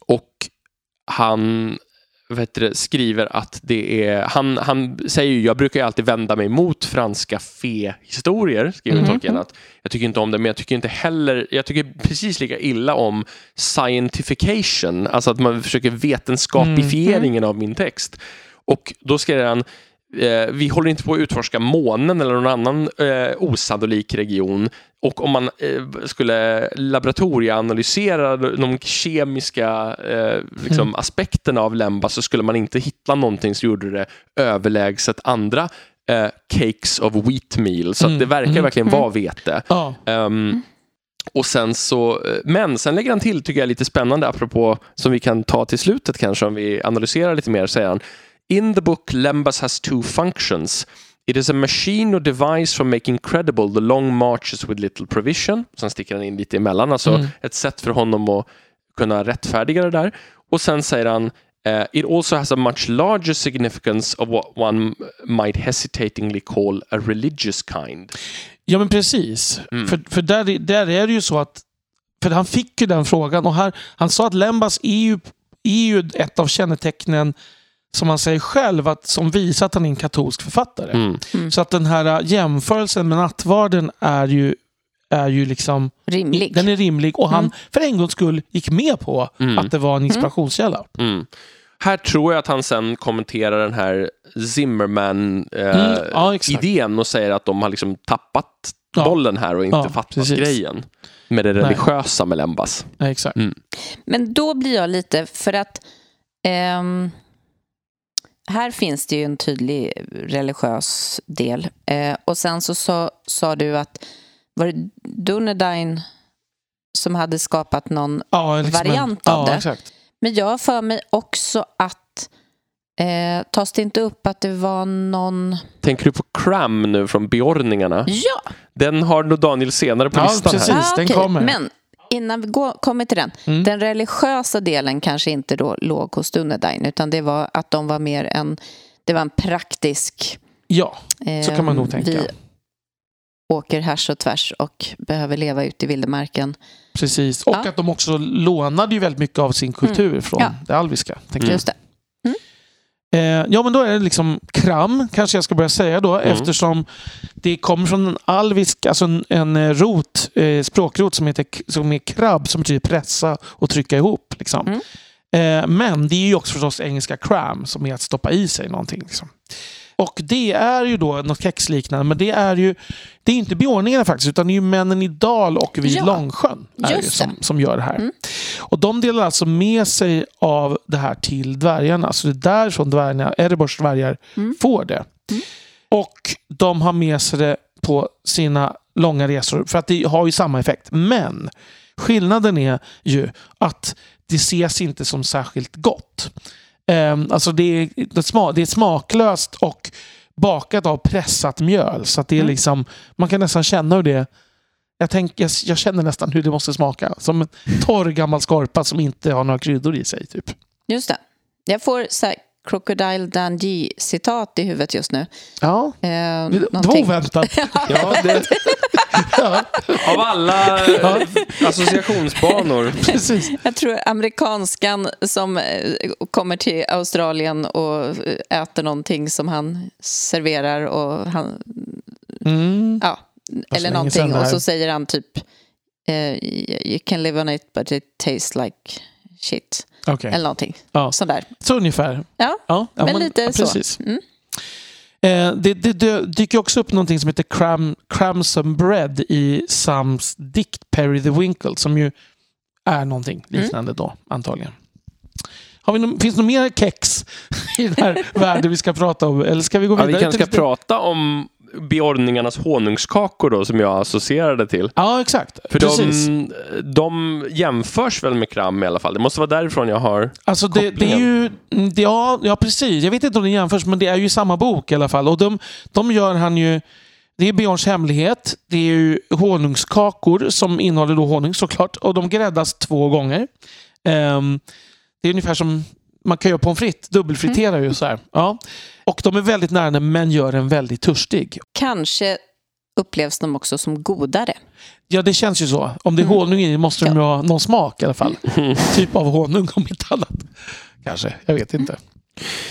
och han vet du, skriver att det är, han, han säger ju, jag brukar ju alltid vända mig mot franska fe-historier, skriver Mhm. Tolkien, att jag tycker inte om det, men jag tycker inte heller, jag tycker precis lika illa om scientification, alltså att man försöker vetenskapifieringen av min text. Och då skriver han, vi håller inte på att utforska månen eller någon annan eh, osannolik region. Och om man eh, skulle laboratorieanalysera de kemiska eh, liksom, aspekterna av Lemba så skulle man inte hitta någonting som gjorde det överlägset andra eh, cakes of wheat meal. Så att Mm, det verkar mm, verkligen vara vete. Ja. Ehm, och sen så, eh, men sen lägger han till, tycker jag, lite spännande, apropå som vi kan ta till slutet kanske om vi analyserar lite mer, säger han. In the book Lembas has two functions. It is a machine or device for making credible the long marches with little provision. Sen sticker han in lite emellan, alltså Mm. ett sätt för honom att kunna rättfärdiga det där. Och sen säger han eh, It also has a much larger significance of what one might hesitatingly call a religious kind. Ja, men precis. Mm. För, för där, där är det ju så att... För han fick ju den frågan och här, han sa att Lembas är ju, är ju ett av kännetecknen som han säger själv, att, som visar att han är en katolsk författare. Mm. Så att den här äh, jämförelsen med nattvarden är ju, är ju liksom... Rimlig. Den är rimlig och han för en gångs skull gick med på Mm. att det var en inspirationskälla. Mm. Här tror jag att han sen kommenterar den här Zimmerman-idén Mm, eh, ja, exakt. idén och säger att de har liksom tappat Ja. bollen här och inte Ja, fattat precis. grejen med det religiösa med Lembas. Ja, exakt. Mm. Men då blir jag lite, för att ehm, här finns det ju en tydlig religiös del. Eh, och sen så sa, sa du att var det Dunedain som hade skapat någon Ja, liksom en- Variant av ja, det. Exakt. Men jag har för mig också att eh, tas det inte upp att det var någon... Tänker du på Cram nu från Beordningarna? Ja, Den har nog Daniel senare på Ja, listan precis. här. ah, den okej. kommer. Men innan vi går, kommer till den. Mm. Den religiösa delen kanske inte då låg hos Dunedain utan det var att de var mer en... Det var en praktisk... Ja, så kan man nog eh, tänka. Vi åker härs och tvärs och behöver leva ute i vildmarken. Precis. Och Ja. att de också lånade ju väldigt mycket av sin kultur från Ja. det alviska. Tänker jag. Just det. Eh, ja, men då är det liksom kram, kanske jag ska börja säga då, Mm. eftersom det kommer från en alvisk, alltså en, en eh, rot, eh, språkrot som, heter, som är krabb, som betyder pressa och trycka ihop. Liksom. Mm. Eh, men det är ju också förstås engelska cram, som är att stoppa i sig någonting. Liksom. Och det är ju då något kexliknande, men det är ju det är inte beordningarna faktiskt, utan det är ju männen i Dal och vid Ja, Långsjön ju som, som gör det här. Mm. Och de delar alltså med sig av det här till dvärgarna. Så det är därifrån dvärgarna, Erebors dvärgar Mm. får det. Mm. Och de har med sig det på sina långa resor för att det har ju samma effekt. Men skillnaden är ju att det ses inte som särskilt gott. Ehm, alltså det är, det, är smaklöst och bakat av pressat mjöl. Så det är Mm. liksom, man kan nästan känna hur det jag, tänk, jag, jag känner nästan hur det måste smaka. Som en torr gammal skorpa som inte har några kryddor i sig. Typ. Just det. Jag får så här, Crocodile Dundee-citat i huvudet just nu. Ja, Eh, det, var oväntat. Ja, det, ja, av alla eh, associationsbanor. precis. Jag tror amerikanskan som eh, kommer till Australien och eh, äter någonting som han serverar och han, Mm. ja, eller någonting och så säger han typ you can live on it but it tastes like shit Okej, eller någonting Ja. sådär. så ungefär. Ja, Ja, ja, men lite ja, så. precis. Mm. Eh, det, det, det dyker också upp någonting som heter Cram, Cramson Bread i Sams dikt Perry the Winkle som ju är någonting liknande då antagligen. Har vi no finns det något mer kex i den här världen vi ska prata om? Eller ska vi gå Ja, vidare? vi kanske ska prata om beordningarnas honungskakor då, som jag associerade till. Ja, exakt. För Precis. de, de jämförs väl med kram i alla fall. Det måste vara därifrån jag har... Alltså det, det är ju... mm, ja, ja, precis. Jag vet inte om det jämförs, men det är ju samma bok i alla fall. Och de, de gör han ju... Det är Björns hemlighet. Det är ju honungskakor som innehåller då honung såklart. Och de gräddas två gånger. Ehm, det är ungefär som man kan göra pommes frites. Dubbelfritera ju så här. Ja. Och de är väldigt nära men gör en väldigt törstig. Kanske upplevs de också som godare. Ja, det känns ju så. Om det är honung i måste de ju ha någon smak i alla fall. typ av honung om inte annat. Kanske, jag vet inte.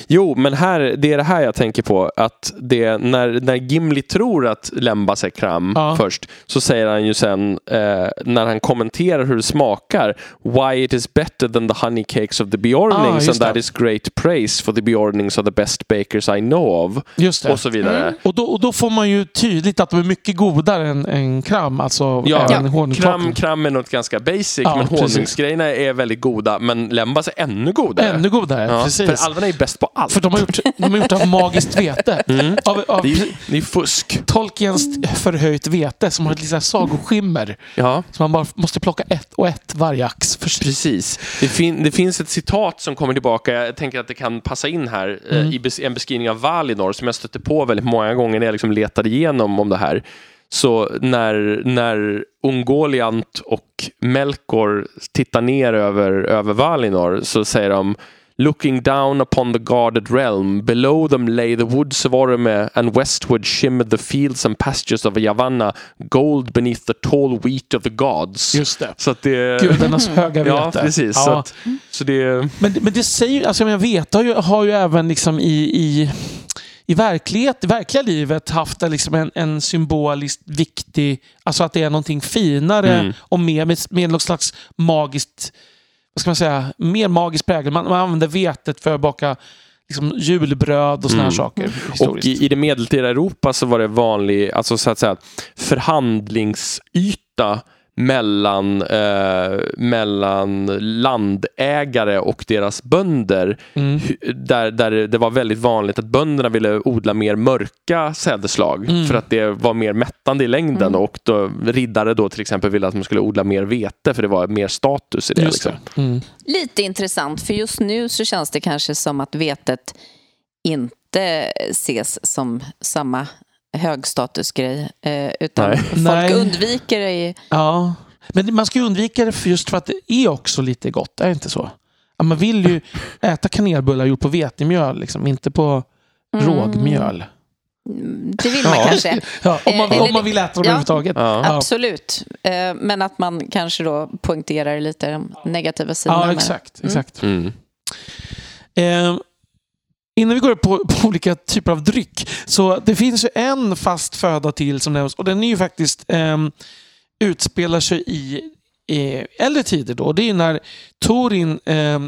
Jo, men här, det är det här jag tänker på. Att det, när, när Gimli tror att Lembas är kram Ja. först så säger han ju sen eh, när han kommenterar hur det smakar Why it is better than the honey cakes of the Ah, Bjornings just and that det. is great praise for the Bjornings are the best bakers I know of. Just det. Och så vidare. Och då, och då får man ju tydligt att de är mycket godare än, än kram. Alltså Ja, honungskakor. kram, kram är något ganska basic Ja, men honungsgrejerna är väldigt goda men Lembas är ännu godare. Ännu godare, ja, precis. För alverna är bäst på allt. För de har gjort, de har gjort av magiskt vete. Av, av det, är, det är fusk. Tolkiens förhöjt vete som har ett litet sagoskimmer. Ja. Så man bara måste plocka ett och ett varje ax för sig. Precis. Det, fin- det finns ett citat som kommer tillbaka. Jag tänker att det kan passa in här eh, Mm. i en beskrivning av Valinor som jag stötte på väldigt många gånger när jag liksom letade igenom om det här. Så när, när Ungoliant och Melkor tittar ner över, över Valinor så säger de Looking down upon the guarded realm, below them lay the woods of Orome, and westward shimmered the fields and pastures of Yavanna, gold beneath the tall wheat of the gods. Just det. Så att det... Gudarnas höga vete. Ja, precis. Ja. Så, att, så det... Men, men det säger alltså jag vet, har ju, har ju även liksom i, i, i verklighet, i verkliga livet haft en, liksom en, en symboliskt viktig, alltså att det är någonting finare Mm. och mer med, med något slags magiskt, vad ska man säga, mer magisk prägel. Man, man använder vetet för att baka liksom, julbröd och såna här Mm. saker. Och Historiskt. i, i det medeltida Europa så var det vanlig, alltså så att säga, förhandlingsyta mellan, eh, mellan landägare och deras bönder. Mm. Där, där det var väldigt vanligt att bönderna ville odla mer mörka sädesslag Mm. för att det var mer mättande i längden och då, riddare då till exempel ville att man skulle odla mer vete för det var mer status i det. Liksom. det. Mm. Lite intressant, för just nu så känns det kanske som att vetet inte ses som samma högstatusgrej. Eh, utan Nej. folk Nej. undviker det. i- Ja, men man ska ju undvika det för just för att det är också lite gott, är det inte så? Man vill ju äta kanelbullar gjort på vetemjöl, liksom, inte på rågmjöl. Mm, Det vill man Ja. kanske. Ja, om, man, Eh, om man vill äta dem ja. överhuvudtaget. Ja. Absolut. Eh, Men att man kanske då poängterar lite de negativa sidorna. Ja, exakt. exakt. Mm. Eh, innan vi går upp på, på olika typer av dryck. Så det finns ju en fast föda till som nämns och den är ju faktiskt eh, utspelar sig i eh, äldre tider då. Det är när Torin eh,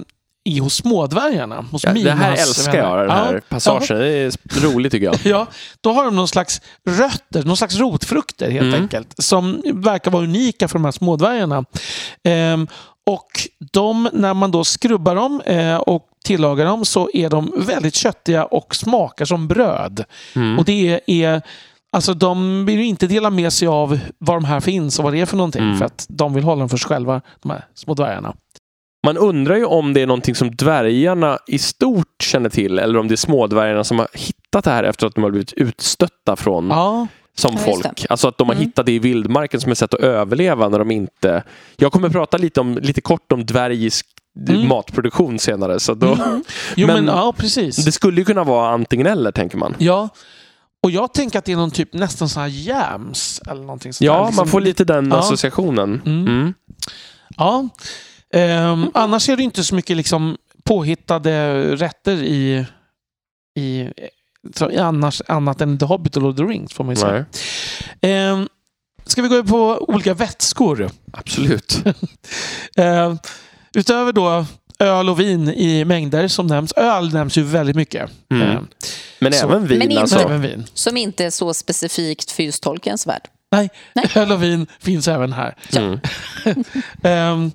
är hos smådvärgarna. Hos Ja, det här älskar jag, den här Ja. passagen. Det är roligt tycker jag. Ja, då har de någon slags rötter, någon slags rotfrukter helt Mm. enkelt. Som verkar vara unika för de här smådvärgarna. Ehm, och de, när man då skrubbar dem eh, och tillagar dem så är de väldigt köttiga och smakar som bröd. Mm. Och det är, alltså de vill ju inte dela med sig av var de här finns och vad det är för någonting. Mm. För att de vill hålla dem för sig själva, de här små dvärgarna. Man undrar ju om det är någonting som dvärgarna i stort känner till eller om det är smådvärgarna som har hittat det här efter att de har blivit utstötta från Ja, som Ja, folk. Alltså att de har Mm. hittat det i vildmarken som ett sätt att överleva när de inte... Jag kommer prata lite, om, lite kort om dvärgisk Mm. matproduktion senare. Så då, jo men, Men- ja precis. Det skulle ju kunna vara antingen eller, tänker man. Ja, och jag tänker att det är någon typ nästan så här jams eller någonting sånt Ja, där. Liksom- man får lite den Ja. associationen. Mm. Mm. Ja. Ehm, annars är det inte så mycket liksom påhittade rätter i, i så, annars, annat än The Hobbit och Lord of the Rings får man ju säga. Ehm, ska vi gå in på olika vätskor? absolut. Ehm, utöver då öl och vin i mängder som nämns. Öl nämns ju väldigt mycket. Mm. Ehm, Men Så- även vin Men inte- alltså. Även vin. Som inte är så specifikt för just Tolkiens värld. Nej, Nej. öl och vin finns även här. Mm. Ehm,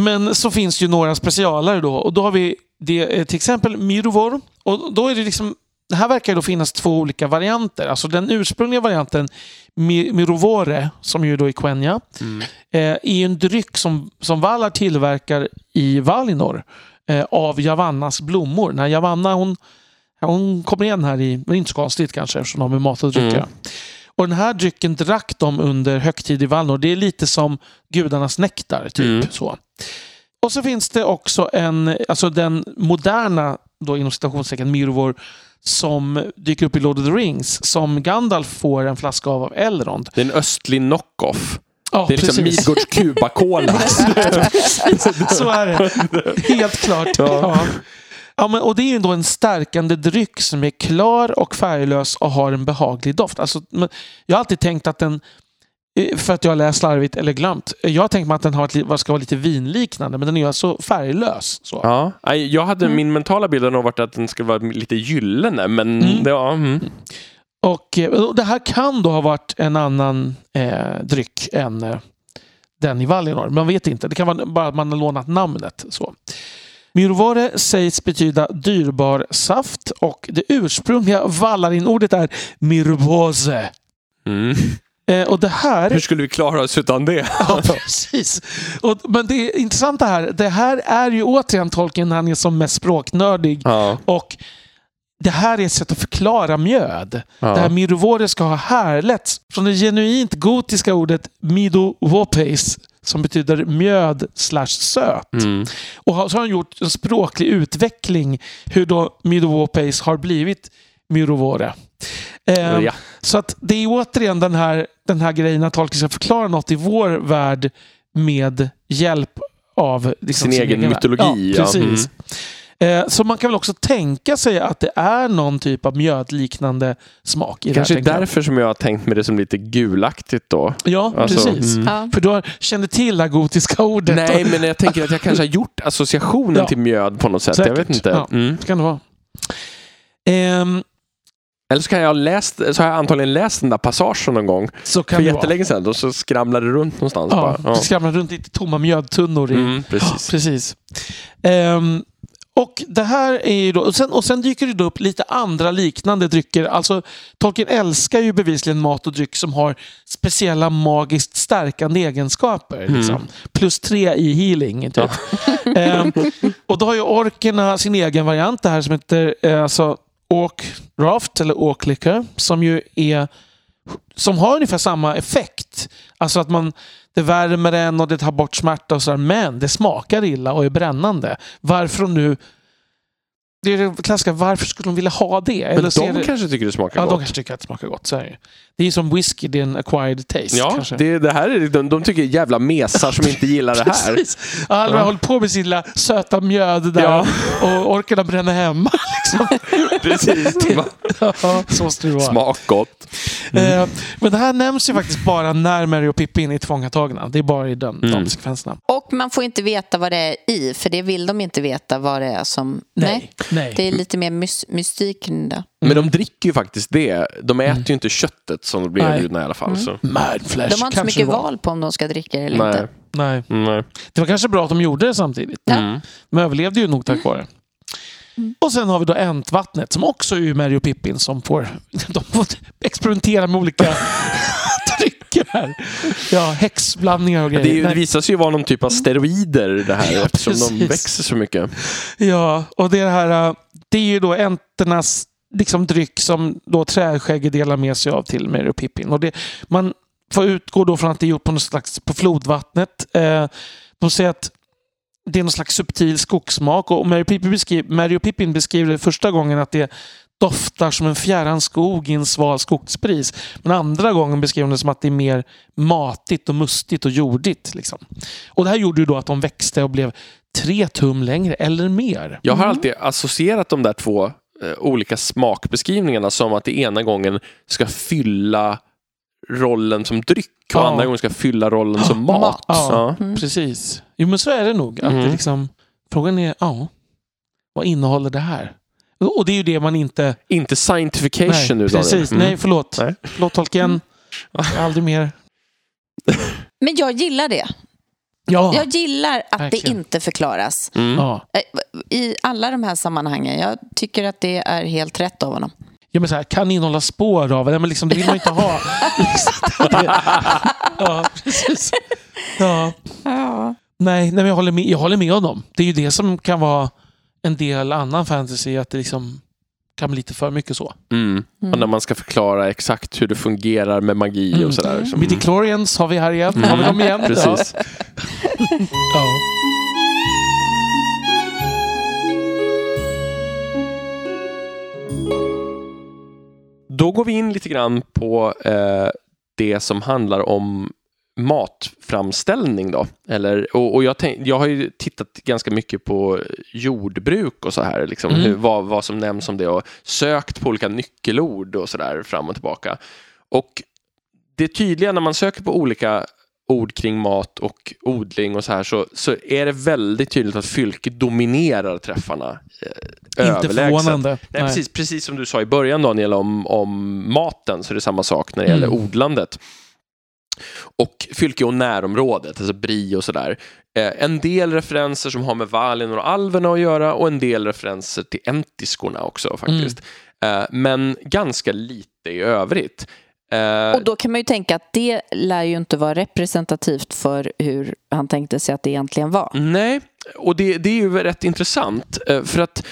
men så finns ju några specialare då. Och då har vi det, eh, till exempel Mirovor. Och då är det liksom, det här verkar då finnas två olika varianter. Alltså den ursprungliga varianten, Mi- Mirovore, som ju då är Quenya, Mm. eh, är en dryck som, som Valar tillverkar i Valinor eh, av Javannas blommor. När Javanna hon, hon kommer igen här i, men inte så konstigt kanske eftersom de har med mat och dryck att Mm. Och den här drycken drack de under högtid i Valinor. Det är lite som gudarnas nektar. Typ, Mm. så. Och så finns det också en, alltså den moderna, då inom citationstecken, Mirvor som dyker upp i Lord of the Rings. Som Gandalf får en flaska av av Elrond. Det är en östlig knock-off. Ja, Det är liksom precis. Midgårds Cuba-cola. Så är det. Helt klart. Ja. Ja, men, och det är ju då en stärkande dryck som är klar och färglös och har en behaglig doft. Alltså, men jag har alltid tänkt att den, för att jag har läst slarvigt eller glömt, jag har tänkt mig att den har ett, ska vara lite vinliknande, men den är alltså färglös. Så. Ja, jag hade min mentala bild varit att den skulle vara lite gyllene, men Mm. det, ja, mm. Och, eh, och det här kan då ha varit en annan eh, dryck än eh, den i Valinor. Man vet inte. Det kan vara bara att man har lånat namnet. Så. Mirvore sägs betyda dyrbar saft och det ursprungliga Vallarin-ordet är mirvose. Mm. Eh, och det här... Hur skulle vi klara oss utan det? Ja, precis. Och, men det är intressant det här. Det här är ju återigen Tolkien, han är som mest språknördig. Ja, Och det här är ett sätt att förklara mjöd. Ja. Det här mirvore ska ha härletts från det genuint gotiska ordet midovopes som betyder mjöd slash söt. mm. Och så har han gjort en språklig utveckling hur då midovopes har blivit mirovore. Eh, ja. Så att det är återigen den här, den här grejen att Tolkien ska förklara något i vår värld med hjälp av liksom Sin egen värld. mytologi, Ja, ja. Mm. precis. Eh, Så man kan väl också tänka sig att det är någon typ av mjödliknande smak i Kanske det här. tänker jag. därför som jag har tänkt mig det som lite gulaktigt då. Ja, Alltså, precis. mm. Ja. För du kände till det gotiska ordet. Nej, men jag tänker att jag kanske har gjort associationen Ja. till mjöd på något sätt. Säkert. Jag vet inte. Ja. Mm. Det kan det vara. Ehm, Eller så, kan jag läst, så har jag antagligen läst den där passagen någon gång så kan för jättelänge sedan. Och så skramlade det runt någonstans. Ja, bara. Det skramlar runt lite tomma mjödtunnor i, Mm, precis. Ja, precis. Ehm, och det här är ju då, och sen, och sen dyker det upp lite andra liknande drycker. Alltså, Tolkien älskar ju bevisligen mat och dryck som har speciella magiskt stärkande egenskaper. Mm. Liksom. Plus tre i healing. Typ. Ehm, och då har ju orkerna sin egen variant det här som heter eh, alltså, Ork Raft eller Liquor som ju är som har ungefär samma effekt. Alltså att man, det värmer en och det tar bort smärta och sådär. Men det smakar illa och är brännande. Varför de nu... Det är det klassiska, varför skulle de vilja ha det? Men Eller de det, kanske tycker det smakar Ja, de gott. kanske tycker att det smakar gott. Så är det. Det är som whisky, det är en acquired taste. Ja, kanske. det, det här är, de, de tycker jävla mesar som inte gillar det här. Precis. Alla Ja. hållit på med sin lilla söta mjöd där Ja. och orkarna bränner hemma. Liksom. Precis. Ja, så måste det vara. Smak gott. Eh, men det här nämns ju faktiskt bara när Mary och Pippin är tillfångatagna. Det är bara i den, de Mm. sekvenserna. Och man får inte veta vad det är i, för det vill de inte veta vad det är som... Nej. Nej. Det är lite mer mys- mystik det. Men de dricker ju faktiskt det. De äter ju inte köttet som blir Nej. erbjudna i alla fall. Så. Mad flesh De har inte så kanske mycket det var. val på om de ska dricka det eller Nej. inte. Nej. Nej. Det var kanske bra att de gjorde det samtidigt. Ja. Mm. De överlevde ju nog tack vare det. Och sen har vi då Äntvattnet som också är ju Mary och Pippin som får, de får experimentera med olika drycker här. Ja, häxblandningar och Det, grejer. är ju, det Nej. visar sig ju vara någon typ av steroider det här Ja, eftersom de precis. växer så mycket. Ja, och det här, äh, det är ju då änternas liksom, dryck som då Träskägge delar med sig av till Mary och Pippin. Och det, man får utgå då från att det är gjort på något slags på flodvattnet. Eh, de säger att det är någon slags subtil skogssmak och Mary, Pippin beskriver, Mary och Pippin beskriver det första gången att det doftar som en fjärran skog i en sval skogsbris. Men andra gången beskriver de det som att det är mer matigt och mustigt och jordigt. Liksom. Och det här gjorde ju då att de växte och blev tre tum längre eller mer. Jag har alltid associerat de där två olika smakbeskrivningarna som att det ena gången ska fylla rollen som dryck och Ja. andra gången ska fylla rollen som mat. Ja, Ja. Mm. precis. Jo, men så är det nog. Att det Mm. liksom, frågan är, ja, vad innehåller det här? Och det är ju det man inte... Inte scientification Nej, nu Daniel. precis. Mm. Nej, förlåt. Nej. Förlåt Tolkien. Aldrig mer. Men jag gillar det. Ja. Jag gillar att verkligen. det inte förklaras. Mm. ja. Eh, I alla de här sammanhangen. Jag tycker att det är helt rätt av honom. Ja, men så här, kan innehålla spår av, nej, men liksom, det vill man inte ha. Liksom, ja, precis. Ja. Ja. Nej, nej men jag, håller med, jag håller med honom. Det är ju det som kan vara en del annan fantasy, att det liksom kan bli lite för mycket så. Mm. Och när man ska förklara exakt hur det fungerar med magi Mm. och sådär. Så, mm. Midichlorians har vi här igen. Har vi dem igen? Precis. Ja. Då går vi in lite grann på eh, det som handlar om matframställning då. Eller, och, och jag, tänk, jag har ju tittat ganska mycket på jordbruk och så här, liksom, Mm. hur, vad, vad som nämns om det och sökt på olika nyckelord och så där fram och tillbaka. Och det tydliga när man söker på olika ord kring mat och odling och så här så, så är det väldigt tydligt att fylke dominerar träffarna. Eh, Inte överlägset. förvånande. Nej, Nej. Precis, precis som du sa i början Daniel om, om maten så är det samma sak när det gäller Mm. odlandet. Och fylke och närområdet, alltså BRI och sådär. Eh, en del referenser som har med Valin och alverna att göra och en del referenser till entiskorna också faktiskt. Mm. Eh, men ganska lite i övrigt. Eh, Och då kan man ju tänka att det lär ju inte vara representativt för hur han tänkte sig att det egentligen var. Nej, och det, det är ju rätt intressant. För att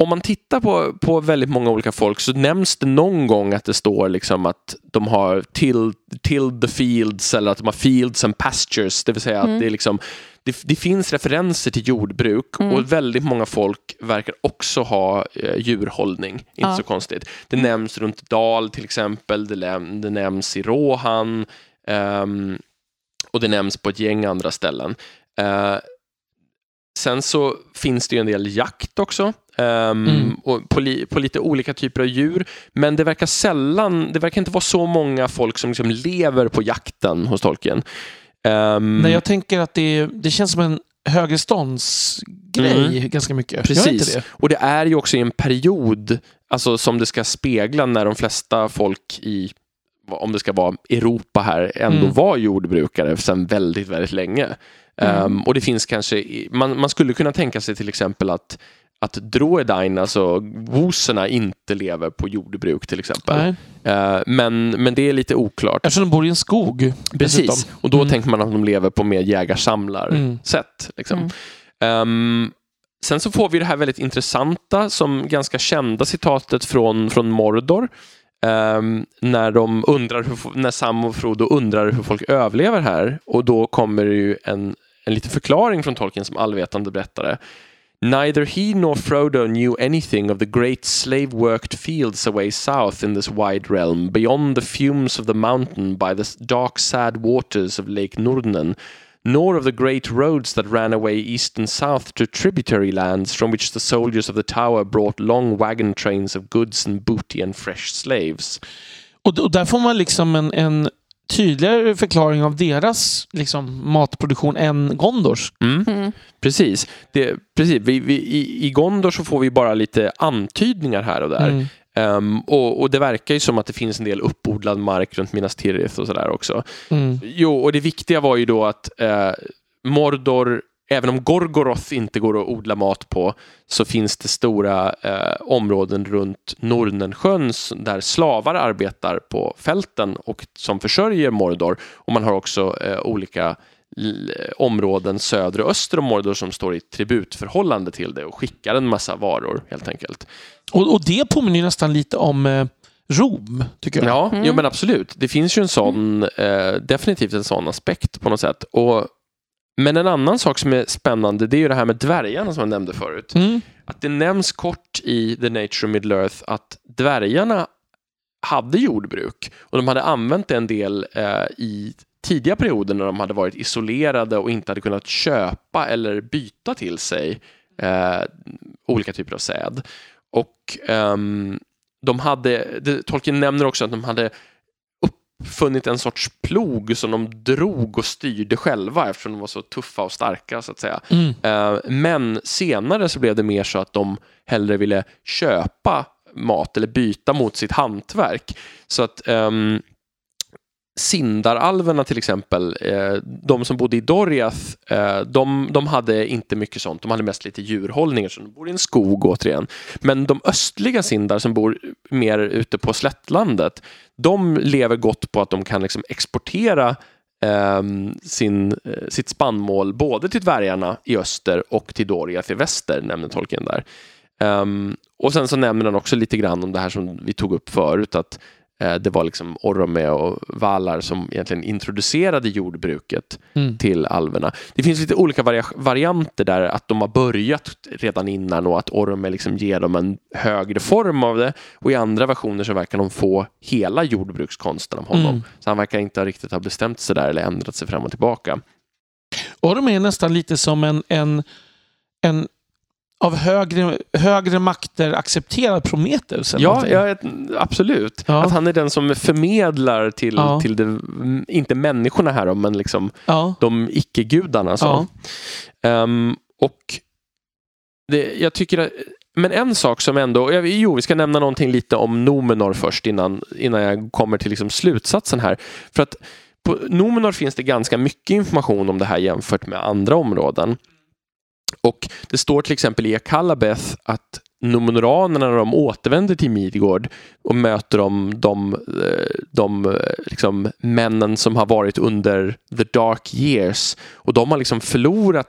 om man tittar på, på väldigt många olika folk så nämns det någon gång att det står liksom att de har till, till the fields eller att de har fields and pastures. Det vill säga att det, är liksom, det, det finns referenser till jordbruk och väldigt många folk verkar också ha eh, djurhållning. Inte Ja. så konstigt. Det nämns runt Dal till exempel, det, det nämns i Rohan ehm, och det nämns på ett gäng andra ställen. Eh, sen så finns det ju en del jakt också. ehm, Mm. och på, li, på lite olika typer av djur. Men det verkar sällan, det verkar inte vara så många folk som liksom lever på jakten hos Tolkien. Ehm, Nej, jag tänker att det, det känns som en högreståndsgrej ganska mycket. Mm. Precis. det? Och det är ju också i en period alltså, som det ska spegla när de flesta folk i, om det ska vara Europa här, ändå Mm. var jordbrukare sedan väldigt, väldigt länge. Ehm, och det finns kanske, man, man skulle kunna tänka sig till exempel att att Droedain, alltså woserna, inte lever på jordbruk till exempel. Eh, men, men det är lite oklart. Eftersom de bor i en skog. Precis, dessutom. och då Mm. tänker man att de lever på mer jägar-samlar-sätt. Liksom. Mm. Ehm, sen så får vi det här väldigt intressanta, som ganska kända citatet från, från Mordor. Ehm, när, de undrar hur, när Sam och Frodo undrar hur folk överlever här. Och då kommer ju en, en liten förklaring från Tolkien som allvetande berättare. Neither he nor Frodo knew anything of the great slave-worked fields away south in this wide realm, beyond the fumes of the mountain by the dark, sad waters of Lake Nurnen, nor of the great roads that ran away east and south to tributary lands from which the soldiers of the tower brought long wagon trains of goods and booty and fresh slaves. Och, och där får man liksom en, en tydligare förklaring av deras liksom, matproduktion än Gondors. Mm. Mm. Precis. Det, precis. Vi, vi, i, I Gondor så får vi bara lite antydningar här och där. Mm. Ehm, och, och det verkar ju som att det finns en del uppodlad mark runt Minas Tirith och sådär också. Mm. Jo, och det viktiga var ju då att eh, Mordor, även om Gorgoroth inte går att odla mat på, så finns det stora eh, områden runt Nornensjön där slavar arbetar på fälten och som försörjer Mordor. Och man har också eh, olika områden söder och öster om Mordor som står i tributförhållande till det och skickar en massa varor helt enkelt. Och, och det påminner ju nästan lite om eh, Rom, tycker jag. Ja, jo, men absolut. Det finns ju en sån, eh, definitivt en sån aspekt på något sätt. Och, men en annan sak som är spännande, det är ju det här med dvärgarna som jag nämnde förut. Mm. Att det nämns kort i The Nature of Middle-earth att dvärgarna hade jordbruk och de hade använt det en del eh, i tidiga perioder när de hade varit isolerade och inte hade kunnat köpa eller byta till sig eh, olika typer av säd. Och ehm, de hade, det, Tolkien nämner också att de hade funnit en sorts plog som de drog och styrde själva eftersom de var så tuffa och starka så att säga. Mm. Eh, Men senare så blev det mer så att de hellre ville köpa mat eller byta mot sitt hantverk. Så att um, Sindaralverna till exempel, eh, de som bodde i Doriath, eh, de, de hade inte mycket sånt. De hade mest lite djurhållning, så de bor i en skog återigen. Men de östliga Sindar som bor mer ute på slättlandet, de lever gott på att de kan liksom exportera eh, sin, eh, sitt spannmål både till dvärgarna i öster och till Doriath i väster, nämner Tolkien där. Um, och sen så nämner han också lite grann om det här som vi tog upp förut, att det var liksom Orome och Valar som egentligen introducerade jordbruket Mm. till alverna. Det finns lite olika varia- varianter där, att de har börjat redan innan och att Orome liksom ger dem en högre form av det. Och i andra versioner så verkar de få hela jordbrukskonsten av honom. Mm. Så han verkar inte riktigt ha bestämt sig där eller ändrat sig fram och tillbaka. De är nästan lite som en, en, en av högre, högre makter accepterad Prometheus. Ja, ja, absolut. Ja. Att han är den som förmedlar till, Ja. till det, inte människorna här men liksom de icke-gudarna. Så. Ehm, och det, jag tycker att, men en sak som ändå, jo vi ska nämna någonting lite om Nomenor först innan, innan jag kommer till liksom slutsatsen här. För att på Nomenor finns det ganska mycket information om det här jämfört med andra områden. Och det står till exempel i Akalabeth att Numenoranerna när de återvänder till Midgård och möter de, de, eh, de eh, liksom, männen som har varit under the dark years och de har liksom förlorat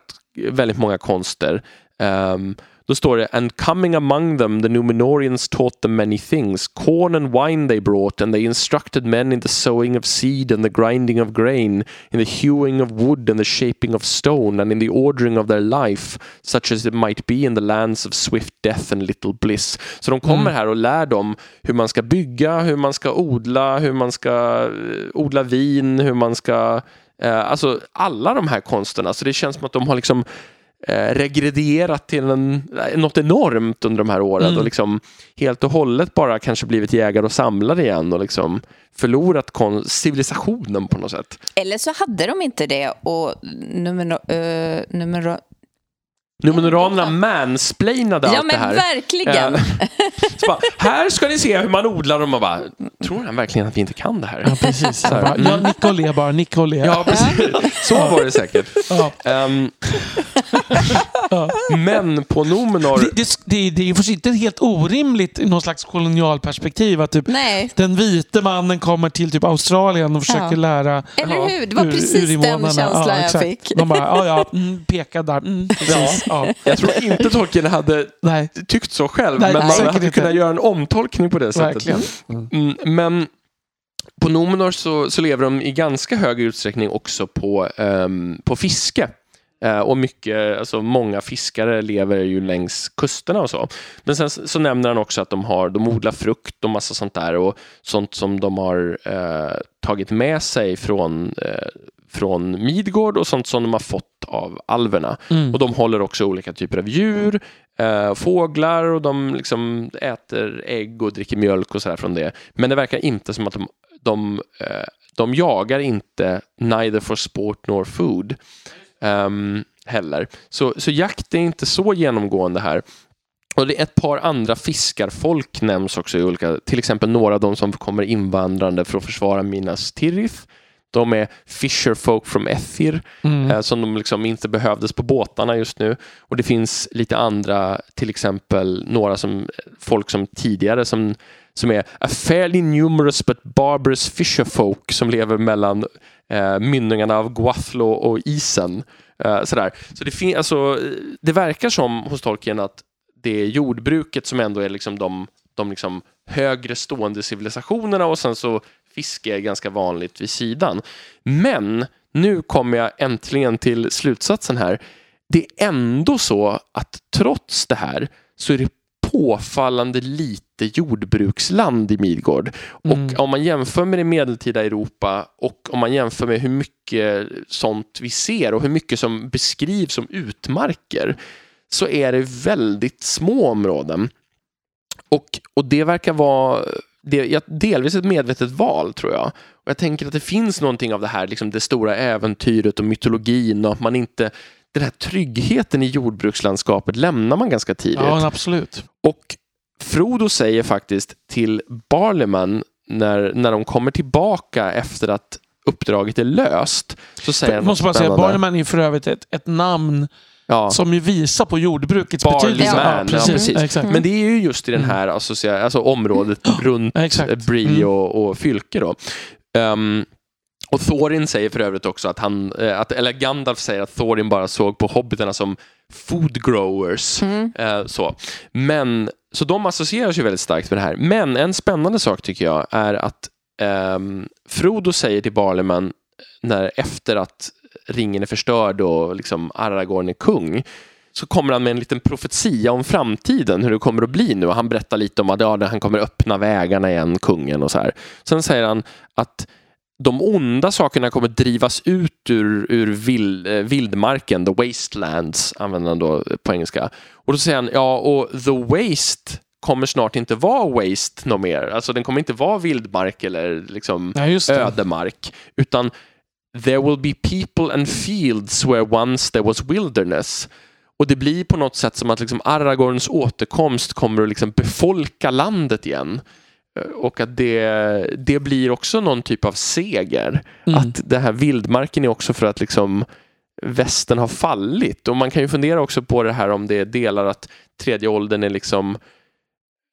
väldigt många konster. Ehm, då står det And coming among them the Numenorians taught them many things. Corn and wine they brought and they instructed men in the sowing of seed and the grinding of grain, in the hewing of wood and the shaping of stone and in the ordering of their life, such as it might be in the lands of swift death and little bliss. Så de kommer Mm. här och lär dem hur man ska bygga, hur man ska odla, hur man ska eh, odla vin, hur man ska Eh, alltså alla de här konsterna. Så det känns som att de har liksom eh, regrederat till en, något enormt under de här åren Mm. och liksom helt och hållet bara kanske blivit jägare och samlare igen och liksom förlorat kon- civilisationen på något sätt. Eller så hade de inte det och numero, uh, numero, Numenoranerna mansplainade Ja allt det men här. verkligen. Eh, bara, här ska ni se hur man odlar och man bara, tror han verkligen att vi inte kan det här? Ja, precis. Så här, Bara, mm. ja, och le bara, nicka och le. Ja, precis. Så var det säkert. Ja. Ja. men på Nomenor... Det, det, det, det är ju förstås inte helt orimligt i någon slags kolonialperspektiv att typ Nej, den vite mannen kommer till typ Australien och försöker Ja. lära eller Ja. hur? Det var ur- precis den urinvånarna. känslan Ja, jag fick. De bara, ja, ja, mm, peka där. Mm, precis. Ja. Jag tror inte Tolkien hade Nej, tyckt så själv, Nej, men man hade kunnat göra en omtolkning på det sättet. verkligen. Mm, men på Nomenor så, så lever de i ganska hög utsträckning också på, ehm, på fiske. Eh, och mycket, alltså många fiskare lever ju längs kusterna och så. Men sen så nämner han också att de, har, de odlar frukt och massa sånt där och sånt som de har eh, tagit med sig från, eh, från Midgård och sånt som de har fått av alverna. Mm. Och de håller också olika typer av djur, eh, fåglar och de liksom äter ägg och dricker mjölk och sådär från det. Men det verkar inte som att de, de, eh, de jagar inte neither for sport nor food ehm, heller. Så, så jakt är inte så genomgående här. Och det är ett par andra fiskarfolk nämns också i olika, till exempel några av de som kommer invandrande för att försvara Minas Tirith. De är fisherfolk from Ethir Mm. eh, som de liksom inte behövdes på båtarna just nu. Och det finns lite andra, till exempel några som, folk som tidigare som, som är a fairly numerous but barbarous fisherfolk som lever mellan eh, mynningarna av Guathlo och isen. Eh, sådär. Så det, fin- alltså, det verkar som hos Tolkien att det är jordbruket som ändå är liksom de, de liksom högre stående civilisationerna och sen så fiske är ganska vanligt vid sidan. Men nu kommer jag äntligen till slutsatsen här. Det är ändå så att trots det här så är det påfallande lite jordbruksland i Midgård. Mm. Och om man jämför med det medeltida Europa och om man jämför med hur mycket sånt vi ser och hur mycket som beskrivs som utmarker så är det väldigt små områden. Och, och det verkar vara det, ja, delvis ett medvetet val tror jag. Och jag tänker att det finns någonting av det här, liksom det stora äventyret och mytologin och att man inte, den här tryggheten i jordbrukslandskapet lämnar man ganska tidigt. Ja, absolut. Och Frodo säger faktiskt till Barleyman när, när de kommer tillbaka efter att uppdraget är löst. Så säger Jag han måste bara säga. Barleyman är för övrigt ett, ett namn Ja. som ju visar på jordbrukets Barleyman, betydelse. ja, precis. precis. Exakt. Men det är ju just i den här associa- alltså området runt eh, Bree Mm. och, och Fylke. Då. Ehm, och Thorin säger för övrigt också att han, eh, att, eller Gandalf säger att Thorin bara såg på hobbitarna som food growers. Mm. Eh, så. Men, så de associeras ju väldigt starkt med det här. Men en spännande sak tycker jag är att ehm, Frodo säger till Barleyman när, efter att ringen är förstörd och liksom Aragorn är kung så kommer han med en liten profetia om framtiden, hur det kommer att bli nu. Han berättar lite om att ja, han kommer öppna vägarna igen, kungen och så här. Sen säger han att de onda sakerna kommer drivas ut ur, ur vild, eh, vildmarken, the wastelands använder han då på engelska. Och då säger han, ja och the waste kommer snart inte vara waste något mer. Alltså den kommer inte vara vildmark eller liksom Ja, ödemark, utan there will be people and fields where once there was wilderness. Och det blir på något sätt som att liksom Aragorns återkomst kommer att liksom befolka landet igen. Eh, Och att det, det blir också någon typ av seger. Mm. Att det här vildmarken är också för att liksom västen har fallit. Och man kan ju fundera också på det här om det är delar att tredje åldern är liksom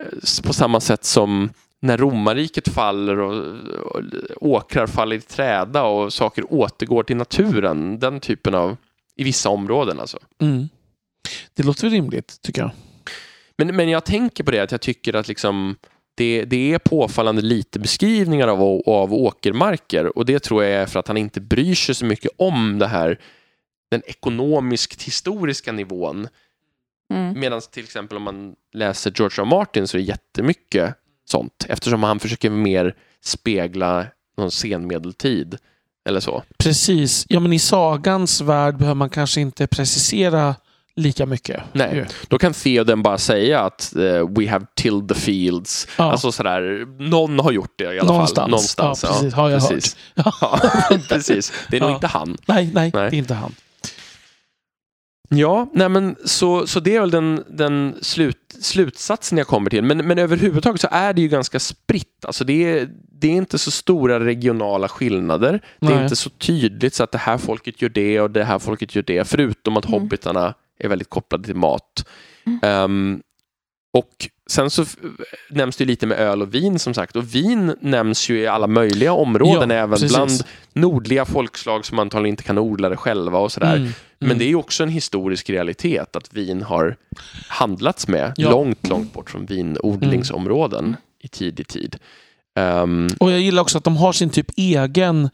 eh, på samma sätt som när romarriket faller och, och åkrar faller i träda och saker återgår till naturen. Den typen av, i vissa områden alltså. Mm. Det låter väl rimligt, tycker jag. Men, men jag tänker på det att jag tycker att liksom det, det är påfallande lite beskrivningar av, av åkermarker och det tror jag är för att han inte bryr sig så mycket om det här den ekonomiskt historiska nivån. Mm. Medan till exempel om man läser George. R. Martin så är det jättemycket sånt eftersom han försöker mer spegla någon senmedeltid eller så. Precis. Ja, men i sagans värld behöver man kanske inte precisera lika mycket. Nej. Ju. Då kan Theoden bara säga att eh, we have tilled the fields. Ja. Alltså sådär, någon har gjort det i alla Någonstans. fall. Någonstans. Ja, precis. Har jag precis. hört. Ja, precis. Det är nog Ja. inte han. Nej, nej, Nej. det är inte han. Ja, nej men så, så det är väl den, den slut, slutsatsen jag kommer till. Men, men överhuvudtaget så är det ju ganska spritt. Alltså det, är, det är inte så stora regionala skillnader. Det är Nej. inte så tydligt så att det här folket gör det och det här folket gör det. Förutom att Mm. hobbitarna är väldigt kopplade till mat. Ehm, och sen så nämns det lite med öl och vin som sagt. Och vin nämns ju i alla möjliga områden, Ja, även precis. bland nordliga folkslag som antagligen inte kan odla det själva och sådär. Mm. Men det är ju också en historisk realitet att vin har handlats med Ja. långt, långt bort från vinodlingsområden i tidig tid. Ehm, Och jag gillar också att de har sin typ egen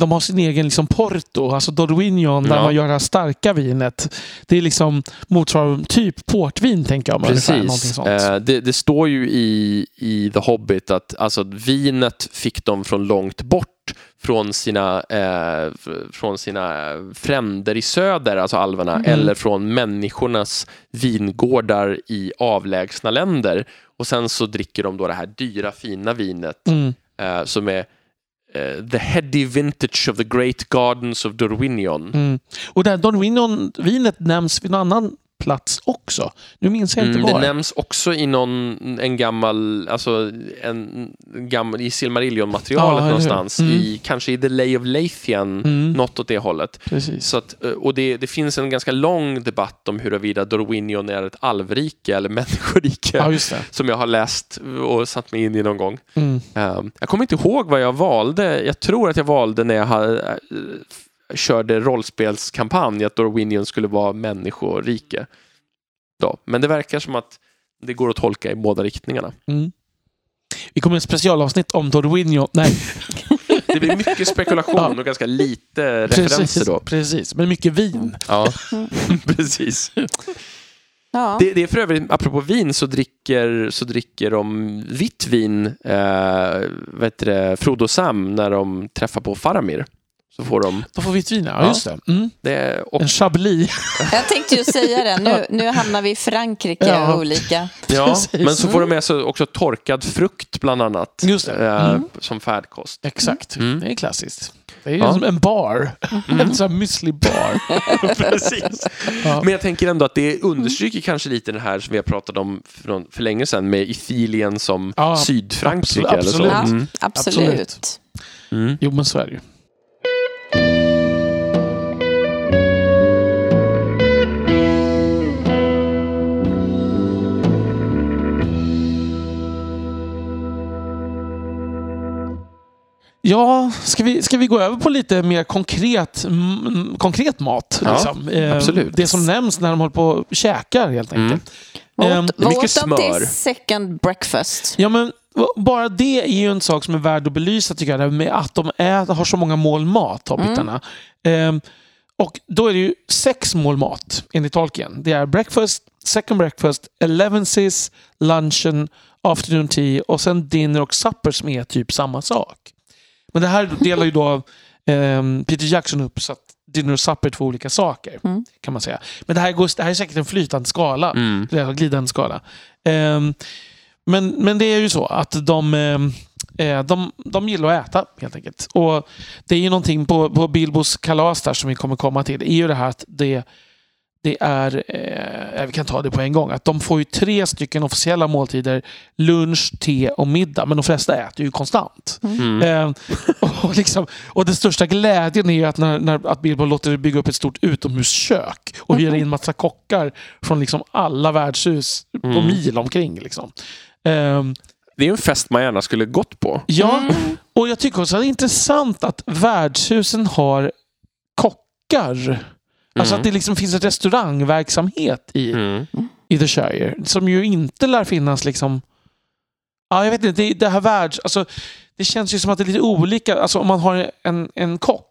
de har sin egen liksom porto, alltså Dordoignon, där Ja. man gör det här starka vinet. Det är liksom motsvarar typ portvin, tänker jag. Precis. Eh, det, det står ju i, i The Hobbit att alltså, vinet fick de från långt bort från sina, eh, från sina fränder i söder, alltså alverna, Mm. eller från människornas vingårdar i avlägsna länder. Och sen så dricker de då det här dyra fina vinet Mm. eh, som är Eh, the heady vintage of the great gardens of Dorwinion. Mm. Och det här Dorwinion-vinet nämns vid någon annan plats också. Nu minns jag inte Mm, det var. nämns också i någon, en gammal, alltså en gammal, i Silmarillion-materialet hur? någonstans. Mm. I, kanske i The Lay of Lathian, Mm. något åt det hållet. Precis. Så att, eh, och det, det finns en ganska lång debatt om huruvida Dorwinion är ett alvrike eller människorike. Det. Som jag har läst och satt mig in i någon gång. Mm. Um, jag kommer inte ihåg vad jag valde. Jag tror att jag valde när jag hade, eh, körde rollspelskampanj att Dorwinion skulle vara människorike. Då. Men det verkar som att det går att tolka i båda riktningarna. Mm. Vi kommer ett specialavsnitt om Dordoignon. Nej, Det blir mycket spekulation Ja. och ganska lite referenser precis, då. precis. Men mycket vin. Ja, precis. Ja. Det, det är för övrigt, apropå vin, så dricker, så dricker de vitt vin, eh, vad heter det, Frodo och Sam, när de träffar på Faramir. Så får de... Då får vitt vin, ja. Ja. Just det. Mm. Det, och, En chablis. Jag tänkte ju säga det. Nu, nu hamnar vi i Frankrike Ja. olika. ja, Precis. men så får de med sig också torkad frukt bland annat. Just det. eh, Mm. Som färdkost. Exakt. Mm. Det är klassiskt. Det är ju Ja. som en bar. En sån här müsli-bar. Precis. Ja. Men jag tänker ändå att det understryker kanske lite det här som vi har pratat om från, för länge sedan med Ithilien som Ja, Sydfrankrike. absolut, Eller så. absolut. Ja, Mm. absolut. Absolut. Mm. Jo, men så är det ju. Ja, ska vi, ska vi gå över på lite mer konkret, mm, konkret mat? Ja, liksom? Eh, absolut. Det som nämns när de håller på och käkar helt Mm. enkelt. Ehm, det är vad mycket åt de smör. till second breakfast? Ja, men bara det är ju en sak som är värd att belysa tycker jag. Med att de äter, har så många mål mat, hobbitarna. Ehm, och då är det ju sex mål mat enligt Tolkien. Det är breakfast, second breakfast, elevenses, lunchen, afternoon tea och sen dinner och supper som är typ samma sak. Men det här delar ju då ehm, Peter Jackson upp så att dinner och supper är två olika saker. Mm. kan man säga. Men det här, går, det här är säkert en flytande skala. Mm. Eller glidande skala. Ehm, men, men det är ju så att de, ehm, eh, de, de gillar att äta helt enkelt. Och Det är ju någonting på, på Bilbos kalas där som vi kommer komma till. Det är ju det här att det, det är, eh, vi kan ta det på en gång, att de får ju tre stycken officiella måltider. Lunch, te och middag. Men de flesta äter ju konstant. Mm. Eh, och, liksom, och den största glädjen är ju att, när, när, att Bilbo låter bygga upp ett stort utomhuskök och hyra in massa kockar från liksom alla värdshus på Mm. mil omkring. Liksom. Eh, Det är ju en fest man gärna skulle gått på. ja, och jag tycker också att det är intressant att värdshusen har kockar. Alltså Mm. att det liksom finns en restaurangverksamhet i, Mm. i The Shire. Som ju inte lär finnas liksom... Ja, jag vet inte. Det, det här världs... Alltså, det känns ju som att det är lite olika. Alltså om man har en, en kock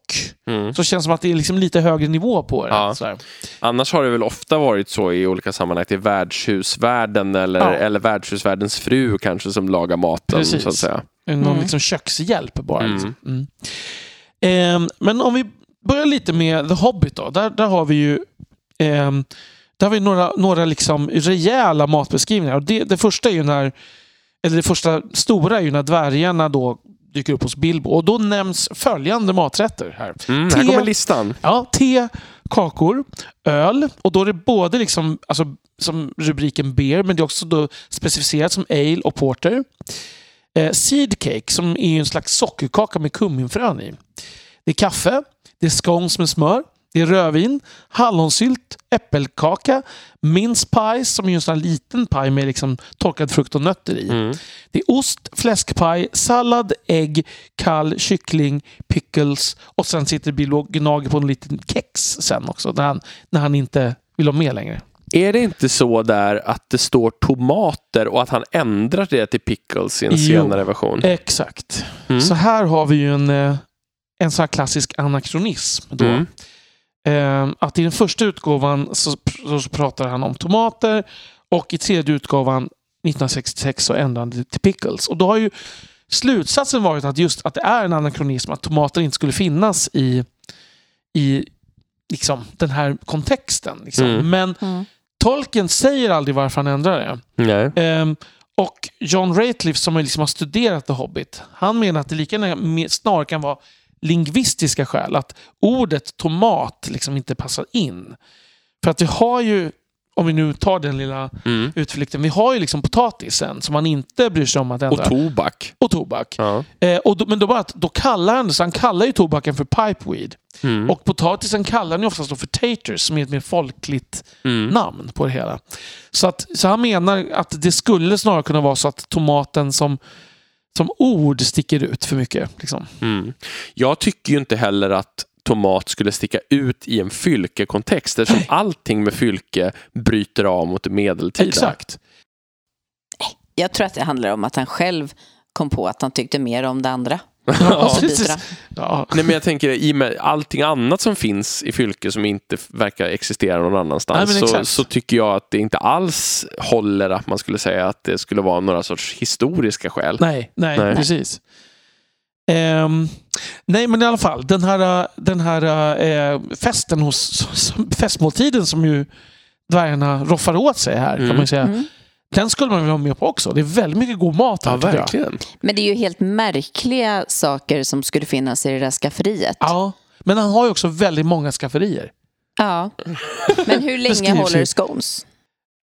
Mm. så känns det som att det är liksom lite högre nivå på det. Ja. Annars har det väl ofta varit så i olika sammanhang att det är värdshusvärden eller, Ja. eller värdshusvärdens fru kanske som lagar maten. Precis. Så att säga. Någon Mm. liksom kökshjälp bara. Mm. Liksom. Mm. Ehm, men om vi börjar lite med The Hobbit då. Där, där har vi ju ehm, där har vi några, några liksom rejäla matbeskrivningar. Och det, det första är ju när, eller det första stora är ju när dvärgarna då dyker upp hos Bilbo. Och då nämns följande maträtter här. Mm, här Te. kommer listan. Ja, te, kakor, öl. Och då är det både liksom, alltså, som rubriken beer, men det är också då specificerat som ale och porter. Eh, seed cake, som är en slags sockerkaka med kumminfrön i. Det är kaffe, det är scones med smör, det är rödvin, hallonsylt, äppelkaka, mince pies, som är en sån här liten paj med liksom torkad frukt och nötter i. Mm. Det är ost, fläskpaj, sallad, ägg, kall kyckling, pickles och sen sitter Bilbo och gnager på en liten kex sen också när han, när han inte vill ha med längre. Är det inte så där att det står tomater och att han ändrar det till pickles i en Jo. senare version? Exakt. Mm. Så här har vi ju en, eh, en sån här klassisk anakronism. Då. Mm. Eh, Att i den första utgåvan så, så pratar han om tomater och i tredje utgåvan 1966 så ändrar han det till pickles. Och då har ju slutsatsen varit att just att det är en anakronism, att tomater inte skulle finnas i, i liksom, den här kontexten. Liksom. Mm. Men Mm. Tolkien säger aldrig varför han ändrar det. Nej. Ehm, och John Rateliff som liksom har studerat The Hobbit, han menar att det lika gärna snarare kan vara lingvistiska skäl. Att ordet tomat liksom inte passar in. För att vi har ju, om vi nu tar den lilla Mm. utflykten, vi har ju liksom potatisen som man inte bryr sig om att ändra. Och tobak. och tobak. Ja. Eh, och då, men då, bara att, då kallar han så han kallar ju tobaken för pipeweed. Mm. Och potatisen kallar han ju oftast för taters, som är ett mer folkligt Mm. namn på det hela. Så, att, så han menar att det skulle snarare kunna vara så att tomaten som, som ord sticker ut för mycket. Liksom. Mm. Jag tycker ju inte heller att tomat skulle sticka ut i en fylkekontext eftersom Nej. allting med fylke bryter av mot det medeltida. Exakt. Jag tror att det handlar om att han själv kom på att han tyckte mer om det andra. Ja, precis. Ja. Nej, men jag tänker i och med allting annat som finns i fylke som inte verkar existera någon annanstans Nej, så, så tycker jag att det inte alls håller att man skulle säga att det skulle vara några sorts historiska skäl. Nej, nej, Nej. precis. Ehm, nej, men i alla fall. Den här, den här eh, festen hos festmåltiden som ju dvärgarna roffar åt sig här, kan Mm. man ju säga. Mm. Den skulle man vilja ha med på också. Det är väldigt mycket god mat här, Ja, verkligen. Men det är ju helt märkliga saker som skulle finnas i det där skafferiet. Ja, men han har ju också väldigt många skafferier. Ja. Men hur länge håller scones?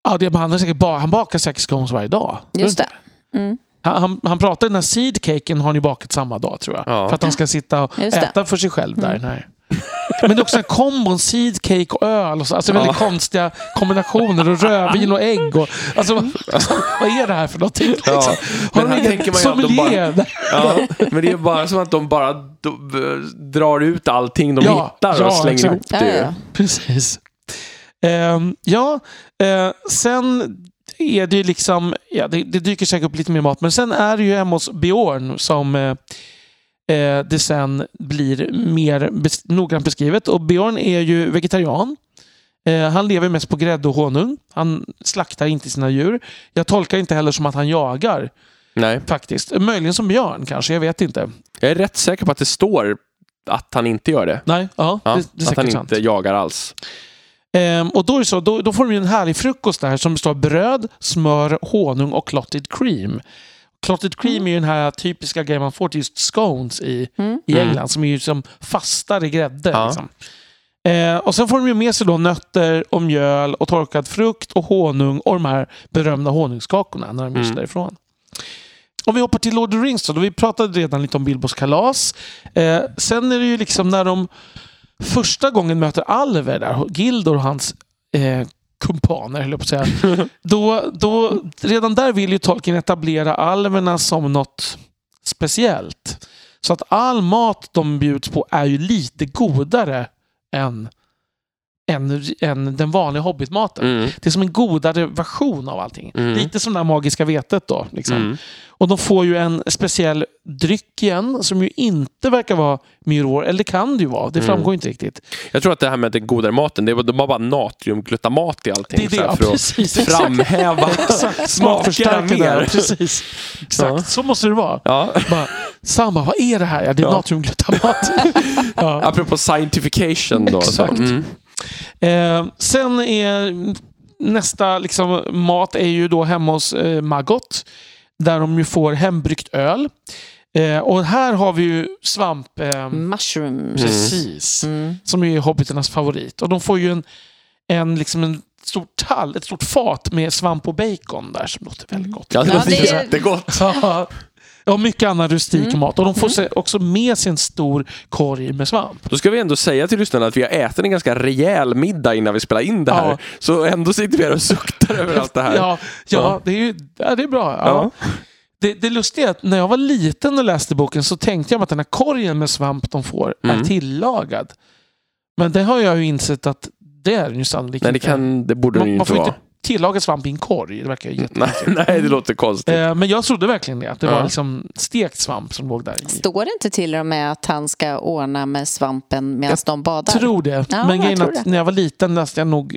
Ja, det, han, säkert ba, han bakar säkert scones varje dag. Just det. Mm. Han, han, han pratar den här seedcaken har ni bakat samma dag tror jag. Ja. För att han ska sitta och Just det. äta för sig själv där. Nej. Men det är också en kombon seedcake och öl. Och så, alltså väldigt konstiga kombinationer. Och rödvin och ägg. Och, alltså, vad är det här för någonting? Liksom? Ja. Har Men de här ingen tänker man de sommelier? bara- Ja, men det är bara som att de bara drar ut allting de Ja, hittar ja, och slänger exakt. ihop Ja, det. ja. Precis. Ehm, ja, eh, sen är det ju liksom, ja, det, det dyker säkert upp lite mer mat, men sen är det ju hemma hos Björn som eh, eh, det sen blir mer bes noggrant beskrivet. Och Björn är ju vegetarian. Eh, han lever mest på grädde och honung. Han slaktar inte sina djur. Jag tolkar inte heller som att han jagar Nej, faktiskt. Möjligen som björn kanske, jag vet inte. jag är rätt säker på att det står att han inte gör det. Nej, ja, Ja, det, det är att han sant. inte jagar alls. Ehm, och då, är så, då, då får de en härlig frukost där som består av bröd, smör, honung och clotted cream. Clotted cream är ju den här typiska grejen man får till just scones i, Mm. i Mm. England som är ju som fastare grädde. Ja. Liksom. Eh, och sen får de ju med sig då nötter och mjöl och torkad frukt och honung och de här berömda honungskakorna när de Mm. därifrån. Om vi hoppar till Lord of the Rings då, då vi pratade redan lite om Bilbos kalas. Eh, sen är det ju liksom när de första gången möter Alver där, Gildor och hans eh, kumpaner, höll jag på att säga. då, då, redan där vill ju Tolkien etablera alverna som något speciellt. Så att all mat de bjuds på är ju lite godare än, än, än den vanliga hobbitmaten. Mm. Det är som en godare version av allting. Mm. Lite som det här magiska vetet då. Liksom. Mm. Och de får ju en speciell dryck igen som ju inte verkar vara Myror, eller det kan det ju vara, det Mm. framgår inte riktigt. Jag tror att det här med den godare maten, det var, de har bara natriumglutamat i allting. Det är det, ja, för att precis. exakt. framhäva smakerna där. mer. Precis. Exakt, Ja. så måste det vara. Ja. Bara, Samma, vad är det här? Ja, det är Ja. natriumglutamat. ja. Apropå scientification då. Så. Exakt. Mm. Eh, sen är nästa liksom, mat är ju då hemma hos eh, Maggot. Där de ju får hembryggt öl. Eh, och här har vi ju svamp... Eh, Mushrooms. Precis. Mm. Som är hobbiternas favorit. Och de får ju en, en, liksom en stor tall, ett stort fat med svamp och bacon där som låter väldigt gott. Ja, det låter jättegott. Ja, och mycket annan rustik Mm. mat. Och de får sig också med sig en stor korg med svamp. Då ska vi ändå säga till lyssnarna att vi har ätit en ganska rejäl middag innan vi spelar in det här. Ja. Så ändå sitter vi här och suktar över allt det här. Ja, ja, Ja. Det, är ju, ja det är bra. Ja. Ja. Det, det lustiga är att när jag var liten och läste boken så tänkte jag att den här korgen med svamp de får är Mm. tillagad. Men det har jag ju insett att det är den ju sannolikt Nej, det, kan, det borde den ju inte vara. inte tillaga svamp i en korg. Det verkar Nej, jättekonstigt. nej, det låter konstigt. Eh, Men jag trodde verkligen det. Att det Ja. var liksom stekt svamp som låg där i. Står det inte till och med att han ska ordna med svampen medan de badar? tror det. Ja, men jag grejen att när jag var liten läste jag nog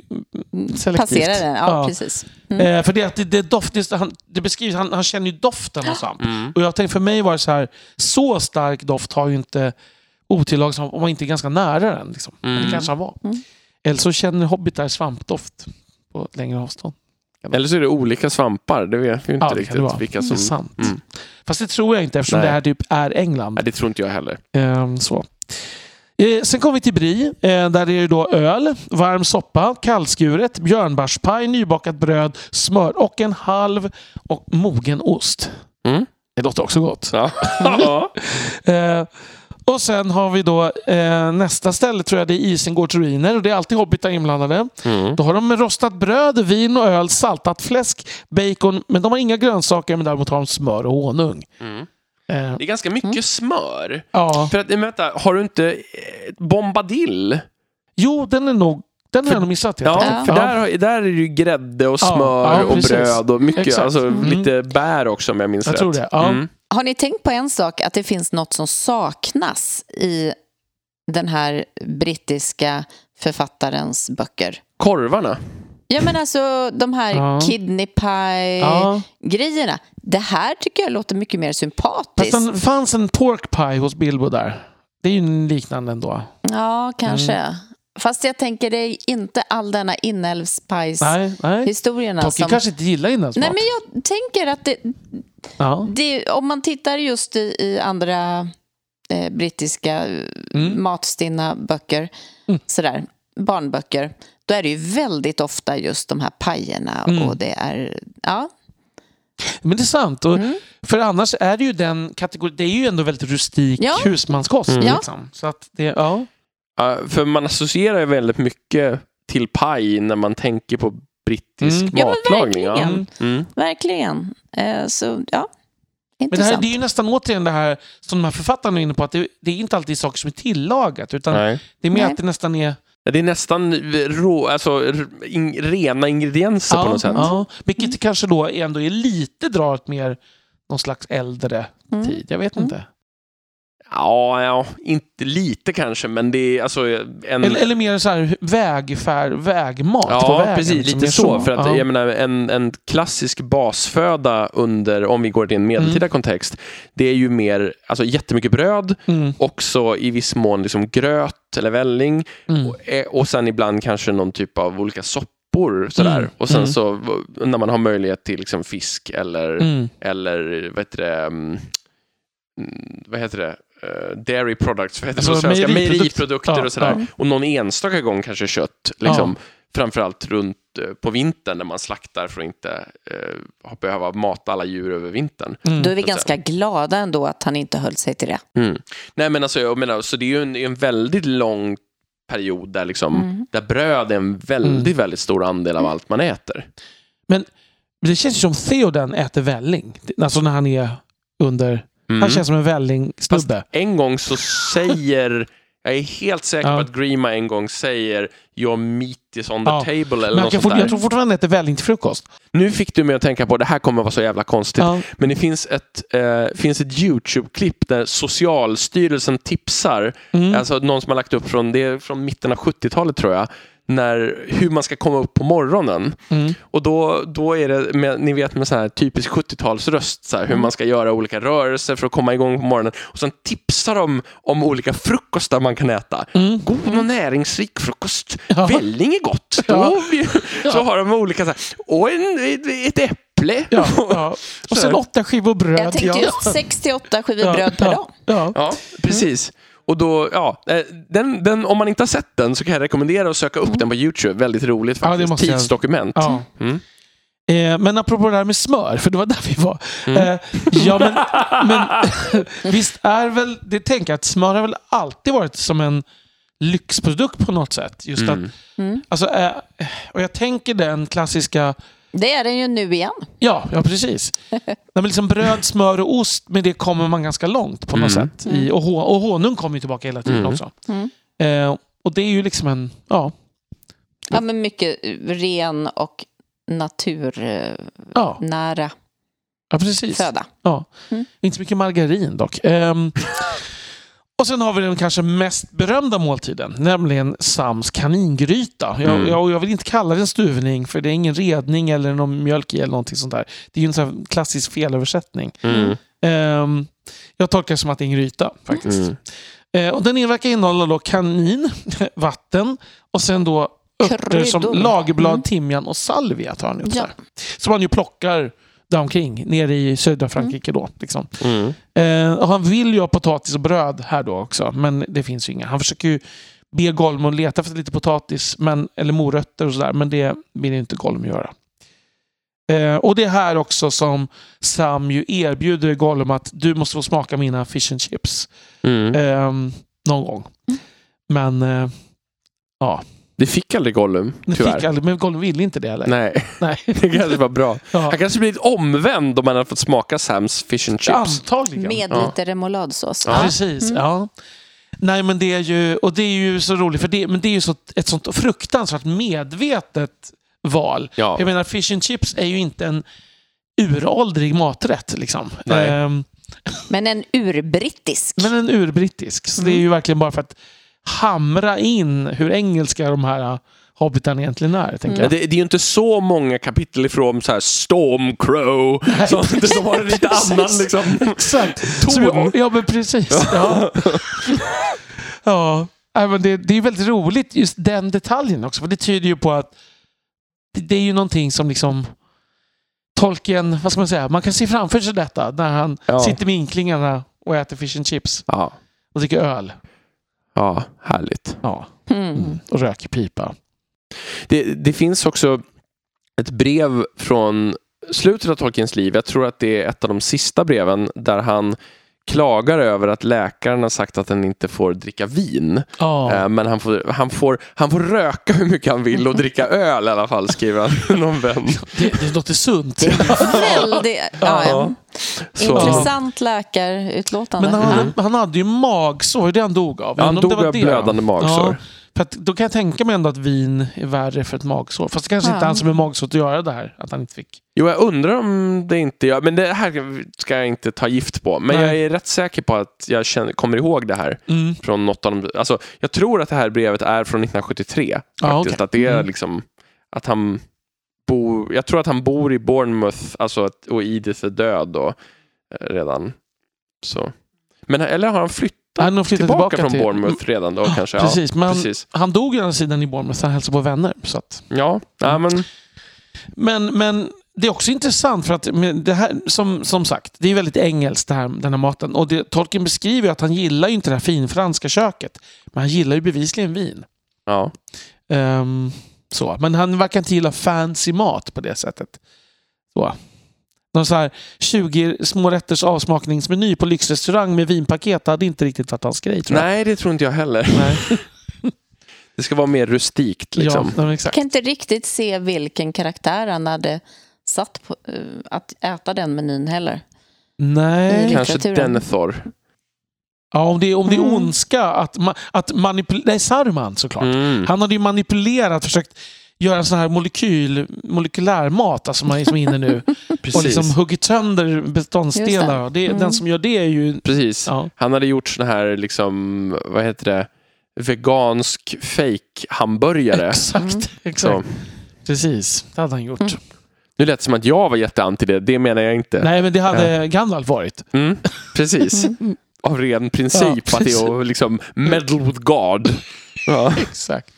selektivt. Passerar den? Ja, Ja. precis. Mm. Eh, för det, att det, det, doft, det, han, det beskrivs, han, han känner ju doften av svamp. Mm. Och jag tänkte, för mig var det så här, så stark doft har ju inte otillagad svamp om man inte är ganska nära den. Liksom. Men Mm. det kanske han var. Mm. Eller så känner hobbitar svampdoft på längre avstånd. Eller så är det olika svampar. Det vet vi inte Ja, det riktigt vilka Det är som... sant. Mm. Fast det tror jag inte eftersom Nej. det här typ är England. Nej, det tror inte jag heller. Ehm, så. Eh, sen kommer vi till Brie, eh, där är det då öl, varm soppa, kallskuret, björnbärspaj, nybakat bröd, smör och en halv och mogen ost. Mm. Det låter också gott. Ja. ja. Och sen har vi då eh, nästa ställe tror jag det är Isengårds ruiner och det är alltid hobbitar inblandade. Mm. Då har de rostat bröd, vin och öl, saltat fläsk, bacon, men de har inga grönsaker men däremot har de smör och honung. Mm. Eh, Det är ganska mycket smör. ja. För att, vänta, har du inte eh, Bombadill? Jo, den är nog den har jag nog missat. Ja, för där, där är det ju grädde och Ja, smör ja, och precis. bröd och mycket, Exakt. alltså Mm. lite bär också om jag minns Jag rätt. tror det, ja. Mm. Har ni tänkt på en sak, att det finns något som saknas i den här brittiska författarens böcker? Korvarna. Ja, men alltså de här Ja. kidney pie-grejerna. Ja. Det här tycker jag låter mycket mer sympatiskt. Fast det fanns en pork pie hos Bilbo där. Det är ju en liknande ändå. Ja, kanske. Mm. Fast jag tänker det är inte all denna inälvspajs-historierna Nej, nej. Tolkien som... kanske inte gillar inälvsmat. Nej, men jag tänker att det, ja. det, om man tittar just i, i andra eh, brittiska Mm. matstinna böcker, Mm. sådär, barnböcker, då är det ju väldigt ofta just de här pajerna Mm. och det är, ja, Men det är sant. Och Mm. För annars är det ju den kategorin, det är ju ändå väldigt rustik Ja. husmanskost. Mm. Liksom. Så att det, ja. Ja, för man associerar ju väldigt mycket till paj när man tänker på brittisk Mm. Ja, matlagning. Ja, verkligen. Mm. verkligen. Eh, så, ja, Men det, här, det är ju nästan återigen det här som de här författarna är inne på, att det, det är inte alltid saker som är tillagat, utan Nej. det är mer Nej. att det nästan är... Det är nästan rå, alltså, in, rena ingredienser på något sätt. Ja, vilket kanske då ändå är lite drar åt mer någon slags äldre Mm. tid. Jag vet Mm. inte. Ja, ja, inte lite kanske, men det är alltså en... Eller, eller mer så här vägfär, vägmat på Ja, vägen. precis. liksom. Lite Mer så. För att ja. jag menar, en, en klassisk basföda under, om vi går till en medeltida Mm. kontext, det är ju mer, alltså jättemycket bröd, Mm, också i viss mån liksom gröt eller välling mm. och, eh, och sen ibland kanske någon typ av olika soppor sådär. Mm, Och sen mm. så när man har möjlighet till liksom fisk eller, Mm. eller vad heter det, mm, mm, vad heter det? Eh, dairy products, vad heter Alltså svenska? mejeriprodukt- Mejeriprodukter Ja, och sådär. ja. Och någon enstaka gång kanske kött. Liksom, Framförallt runt eh, på vintern när man slaktar för att inte eh, behöva mata alla djur över vintern. Mm. Då är vi ganska glada ändå att han inte höll sig till det. Mm. Nej men alltså jag menar, så det är ju en, en väldigt lång period där, liksom, Mm. där bröd är en väldigt, Mm. väldigt stor andel av allt man äter. Men det känns ju som Theoden äter välling. Alltså när han är under... Mm. Han känns som en vällingsnubbe. En gång så säger, jag är helt säker Ja. på att Grima en gång säger Your meat is on the Ja. table eller Men något sånt där. jag tror fortfarande han äter välling till frukost. Nu fick du mig att tänka på, det här kommer vara så jävla konstigt, Ja. men det finns ett, eh, finns ett YouTube-klipp där Socialstyrelsen tipsar, Mm. alltså någon som har lagt upp från, det är från mitten av 70-talet tror jag, när, hur man ska komma upp på morgonen. Mm. Och då, då är det, med, ni vet med så här typisk 70-talsröst, så här, hur Mm. man ska göra olika rörelser för att komma igång på morgonen. Och sen tipsar de om olika frukostar man kan äta. Mm. God och näringsrik frukost. Ja. Välling är gott. Ja. Då, så har de olika, så här, och en, ett, äpple. Ja, ja. Och sen åtta skivor bröd. Jag tänkte ja. just 68 skivor Ja, bröd per ja, dag. Ja. Ja, precis. Och då, ja, eh, den, den, om man inte har sett den så kan jag rekommendera att söka upp den på YouTube. Väldigt roligt Ja, det faktiskt. jag- Tidsdokument. Ja. Mm. Eh, men apropå det här med smör, för det var där vi var. Mm. Eh, ja, men, men visst är väl, det tänker jag att smör har väl alltid varit som en lyxprodukt på något sätt. Just Mm. att, Mm. alltså, eh, och jag tänker den klassiska, Det är den ju nu igen. ja, ja precis. Nej, men liksom bröd, smör och ost, med det kommer man ganska långt på något Mm. sätt. I, och, och honung kommer ju tillbaka hela tiden Mm. också. Mm. Eh, och det är ju liksom en, ja, Ja, men mycket ren och naturnära ja, ja precis. föda. Ja. Mm. Inte så mycket margarin dock. Ehm, och sen har vi den kanske mest berömda måltiden, nämligen Sams kaningryta. Jag, Mm. jag, jag vill inte kalla det en stuvning, för det är ingen redning eller någon mjölk i eller någonting sånt där. Det är ju en sån här klassisk felöversättning. Mm. Ehm, jag tolkar det som att det är en gryta faktiskt. Mm. Eh, och den verkar innehålla då kanin, vatten och sen då örter som lagerblad, Mm. timjan och salvia tar han upp. Ja. Som han ju plockar där omkring, nere i södra Frankrike då. Liksom. Mm. Eh, och han vill ju ha potatis och bröd här då också, men det finns ju inga. Han försöker ju be Gollum att leta efter lite potatis, men, eller morötter och sådär, men det vill inte Gollum göra. Eh, och det är här också som Sam ju erbjuder Gollum att du måste få smaka mina fish and chips Mm. eh, någon gång. Men eh, ja, Det fick aldrig Gollum, det tyvärr. fick aldrig, men Gollum ville inte det heller. Nej, Nej. det kanske var bra. Ja, Han kanske blivit omvänd om han hade fått smaka Sams fish and chips. antagligen. Med Ja. lite remouladsås. Ja. Precis, ja. Nej men det är ju, och det är ju så roligt, för det, men det är ju så, ett sånt fruktansvärt medvetet val. Ja. Jag menar, fish and chips är ju inte en uråldrig maträtt. Liksom. Nej. Ehm, Men en urbrittisk. men en urbrittisk. Så det är ju verkligen bara för att hamra in hur engelska de här Hobbiten egentligen är. Tänker Ja, jag. det, det är ju inte så många kapitel ifrån så här Stormcrow som, som har en lite annan liksom. Exakt. Ton. Jag- Ja, men precis. Ja. ja. Nej, men det, det är väldigt roligt just den detaljen också. För det tyder ju på att det, det är ju någonting som liksom Tolkien, vad ska man säga, man kan se framför sig detta när han Ja. sitter med inklingarna och äter fish and chips Ja, och dricker öl. Ja härligt. Ja. Mm. Och röker pipa. Det, det finns också ett brev från slutet av Tolkiens liv. Jag tror att det är ett av de sista breven där han klagar över att läkaren har sagt att han inte får dricka vin. Eh, Men han får, han, får, han får röka hur mycket han vill och dricka öl i alla fall, skriver han. Någon vän. Det, det låter sunt. Väldigt, ja, ja. Så, Intressant läkarutlåtande. Men han, Ja. han hade ju magsår, det han dog av. Han dog var av blödande magsår. Ja, för att, då kan jag tänka mig ändå att vin är värre för ett magsår. Fast det kanske inte Ja. är han som är magsår att göra det här. Att han inte fick. Jo, jag undrar om det inte gör, men det här ska jag inte ta gift på. Men Nej. jag är rätt säker på att jag känner, kommer ihåg det här Mm. från något av de, alltså, Jag tror att det här brevet är från 1973. Faktiskt, Ja, okej. att det är Mm. liksom att han bor, jag tror att han bor i Bournemouth, alltså att, och Edith är död då, eh, redan. Så. Men, eller har han flyttat Han har flyttat tillbaka, tillbaka, från till... Bournemouth redan då kanske? Precis, ja, men precis. han dog ju andra sidan i Bournemouth. Han hälsade på vänner. Så att... Ja, ja men men, men det är också intressant för att det här, som, som sagt, det är väldigt engelskt det här, den här maten. Och det, Tolkien beskriver ju att han gillar ju inte det här finfranska köket. Men han gillar ju bevisligen vin. ja. Ehm, så. Men han verkar inte gilla fancy mat på det sättet. Så. Någon så här 20 små rätters avsmakningsmeny på lyxrestaurang med vinpaket hade inte riktigt varit hans grej tror jag. Nej, det tror inte jag heller. Nej. Det ska vara mer rustikt liksom. Ja, exakt. Jag kan inte riktigt se vilken karaktär han hade satt på eh, att äta den menyn heller. Nej. Kanske. Denethor. Ja, om det, om det är Mm. ondska att, ma- att manipulera... Nej, Saruman såklart. Mm. Han hade ju manipulerat, försökt göra en sån här molekyl, molekylär mat, alltså man är som är inne nu. och liksom huggit sönder beståndsdelar. Det. Mm. Den som gör det är ju... Precis. Ja. Han hade gjort sån här, liksom, vad heter det, vegansk fake hamburgare Exakt. Så. exakt. Precis, det hade han gjort. Mm. Nu lät det som att jag var jätteanti det, det menar jag inte. Nej, men det hade Gandalf varit. Mm, precis. Av ren princip, Ja, att det är att liksom meddle with God. Ja. Exakt.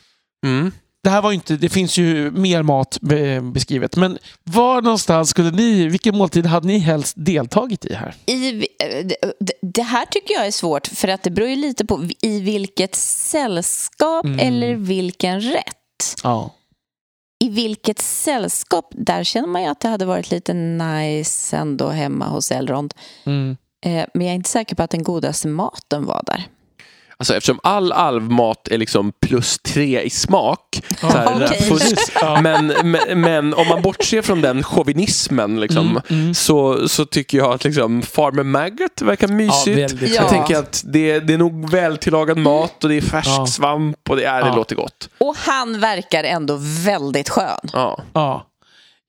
Mm. Det här var inte, det finns ju mer mat be, beskrivet. Men var någonstans skulle ni, vilken måltid hade ni helst deltagit i här? I, eh, det- det här tycker jag är svårt för att det beror ju lite på i vilket sällskap Mm. eller vilken rätt. Ja. I vilket sällskap, där känner man ju att det hade varit lite nice ändå hemma hos Elrond. Mm. Eh, Men jag är inte säker på att den godaste maten var där. Alltså, eftersom all alvmat är liksom plus tre i smak, så här, Okej. fusk. Men, men, men om man bortser från den chauvinismen liksom, Mm, mm. så, så tycker jag att liksom, Farmer Maggot verkar mysigt. Ja. Jag tänker att det, det är nog vältillagad mat och det är färsk Ja. svamp och det, är, det Ja. låter gott. Och han verkar ändå väldigt skön. Ja.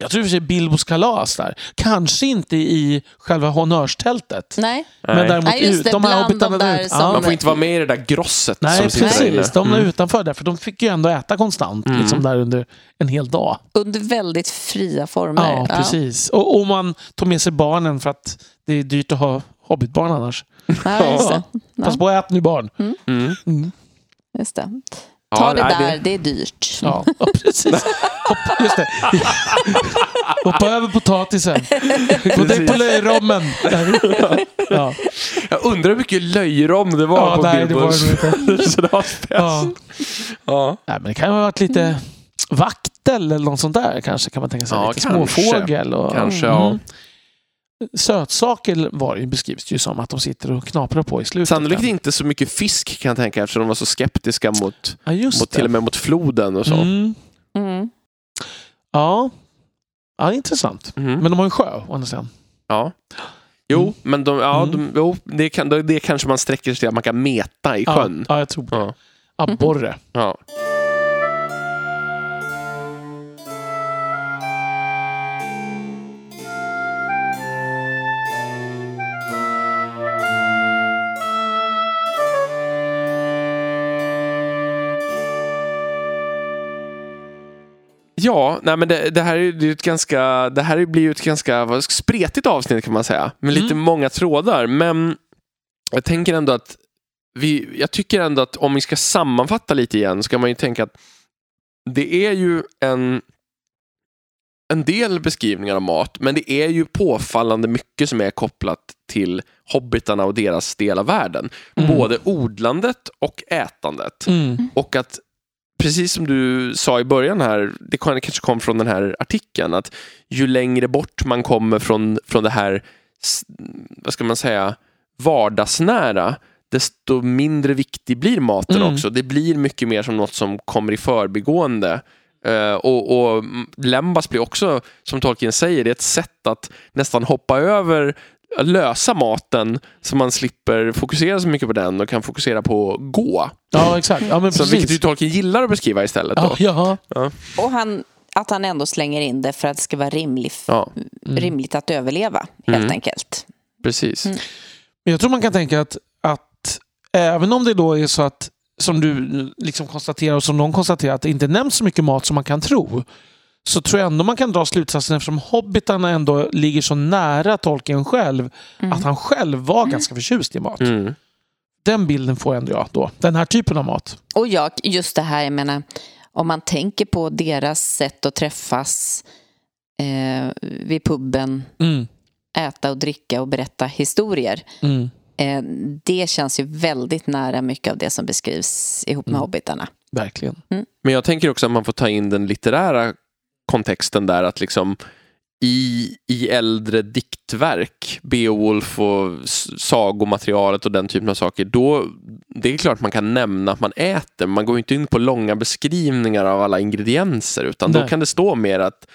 Ja. Jag tror i och för sig Bilbos kalas där. Kanske inte i själva honnörstältet. Nej, Men däremot Nej, just ut, det, de här bland de där ute. som- Ja. Man får inte vara med i det där grosset Nej, som sitter där inne. precis. De är Mm. utanför där, för de fick ju ändå äta konstant Mm. liksom där under en hel dag. under väldigt fria former. Ja, precis. Och, och man tog med sig barnen för att det är dyrt att ha hobbitbarn annars. Ja, just det. Pass på att ät nu barn. Mm. Mm. Just det. Ja, Ta det nej, där, det är dyrt. Ja, ja, precis. Hopp, just det. Hoppa över potatisen. Gå dig på löjrommen. Ja, Jag undrar hur mycket löjrom det var ja på nej, det var Bilbos. det det var. Ja. Ja. Nej, men det kan ju ha varit lite vaktel eller något sånt där kanske kan man tänka sig. Ja, lite kanske. småfågel och Kanske, Mm. ja. Sötsaker var ju, beskrivs det ju som att de sitter och knaprar på i slutet. Sannolikt inte så mycket fisk kan jag tänka eftersom de var så skeptiska mot, Ja, just mot till och med mot floden och så. Mm. Mm. Ja. ja, intressant. Mhm. Men de har ju en sjö å andra sidan. Ja. Jo, Mm. men de, ja, Mm. de, jo, det, kan, det kanske man sträcker sig till att man kan meta i Ja, sjön. ja, jag tror det. Ja. Abborre. Ja. Ja, nej men det, det här är ju ett ganska, det här blir ju ett ganska vad, spretigt avsnitt kan man säga. Med lite Mm. många trådar. Men jag tänker ändå att vi, jag tycker ändå att om vi ska sammanfatta lite igen så kan man ju tänka att det är ju en en del beskrivningar av mat, men det är ju påfallande mycket som är kopplat till hobbitarna och deras del av världen. Mm. Både odlandet och ätandet. Mm. Och att, precis som du sa i början här, det kan- kanske kom från den här artikeln, att ju längre bort man kommer från, från det här, vad ska man säga, vardagsnära, desto mindre viktig blir maten Mm. också. Det blir mycket mer som något som kommer i förbigående. Eh, och, och Lembas blir också, som Tolkien säger, det är ett sätt att nästan hoppa över lösa maten så man slipper fokusera så mycket på den och kan fokusera på att gå. Ja, exakt. Ja, men Så, vilket ju. Tolkien gillar att beskriva istället. Då. Ja, ja. Och han, att han ändå slänger in det för att det ska vara rimligt, Ja, rimligt att överleva, helt Mm. enkelt. precis. Mm. Men jag tror man kan tänka att, att även om det då är så att, som du liksom konstaterar och som någon konstaterar, att det inte nämns så mycket mat som man kan tro. Så tror jag ändå man kan dra slutsatsen eftersom hobbitarna ändå ligger så nära Tolkien själv, att han själv var ganska förtjust i mat. Mm. Den bilden får ändå jag då. Den här typen av mat. Och jag, just det här, jag menar, om man tänker på deras sätt att träffas eh, vid puben, Mm. äta och dricka och berätta historier. Mm. Eh, det känns ju väldigt nära mycket av det som beskrivs ihop med hobbitarna. Verkligen. Men jag tänker också att man får ta in den litterära kontexten där att liksom i, i äldre diktverk, Beowulf och sagomaterialet och den typen av saker, då det är klart man kan nämna att man äter, men man går inte in på långa beskrivningar av alla ingredienser, utan då Nej. kan det stå mer att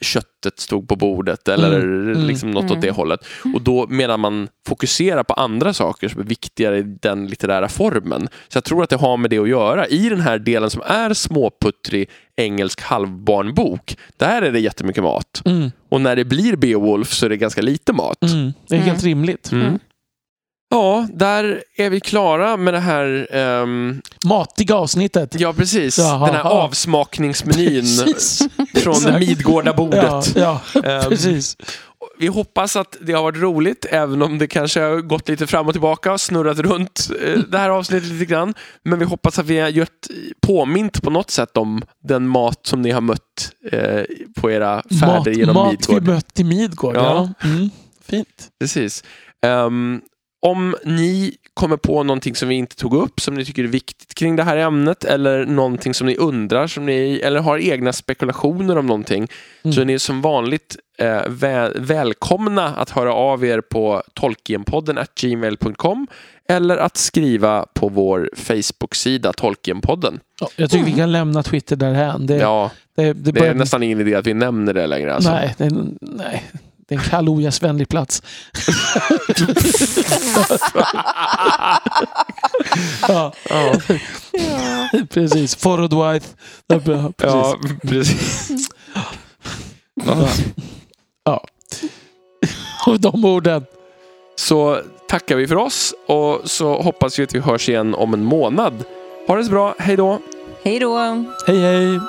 köttet stod på bordet eller mm, liksom något åt mm. det hållet. Och då medan man fokuserar på andra saker som är viktigare i den litterära formen. Så jag tror att det har med det att göra. I den här delen som är småputtrig engelsk halvbarnbok, där är det jättemycket mat. Mm. Och när det blir Beowulf så är det ganska lite mat. Mm. Det är Mm. helt rimligt. Mm. Ja, där är vi klara med det här ehm, Matiga avsnittet. Ja, precis. Jaha. Den här avsmakningsmenyn Precis. från det Exakt. Midgårda bordet. Ja, ja Ehm, precis. Vi hoppas att det har varit roligt, även om det kanske har gått lite fram och tillbaka och snurrat runt eh, det här avsnittet lite grann. Men vi hoppas att vi har gjort påmint på något sätt om den mat som ni har mött eh, på era färder Mat, genom mat Midgård. vi mött i Midgård. Ja. Ja. Mm. Fint. Precis. Ehm, om ni kommer på någonting som vi inte tog upp, som ni tycker är viktigt kring det här ämnet, eller någonting som ni undrar, som ni, eller har egna spekulationer om någonting, Mm. så är ni som vanligt eh, väl, välkomna att höra av er på tolkienpodden at gmail.com eller att skriva på vår Facebook-sida Tolkienpodden. Ja, jag tycker vi kan lämna Twitter därhän. Det, Ja, det, det, det är nästan ingen idé att vi nämner det längre. Alltså. Nej, det nej, det är en kall ogästvänlig plats. ja, Ja, precis. Forward White. Ja, precis. ja precis. Ja. ja. Och de orden. Så tackar vi för oss och så hoppas vi att vi hörs igen om en månad. Ha det så bra, hej då! Hej då! Hej, hej.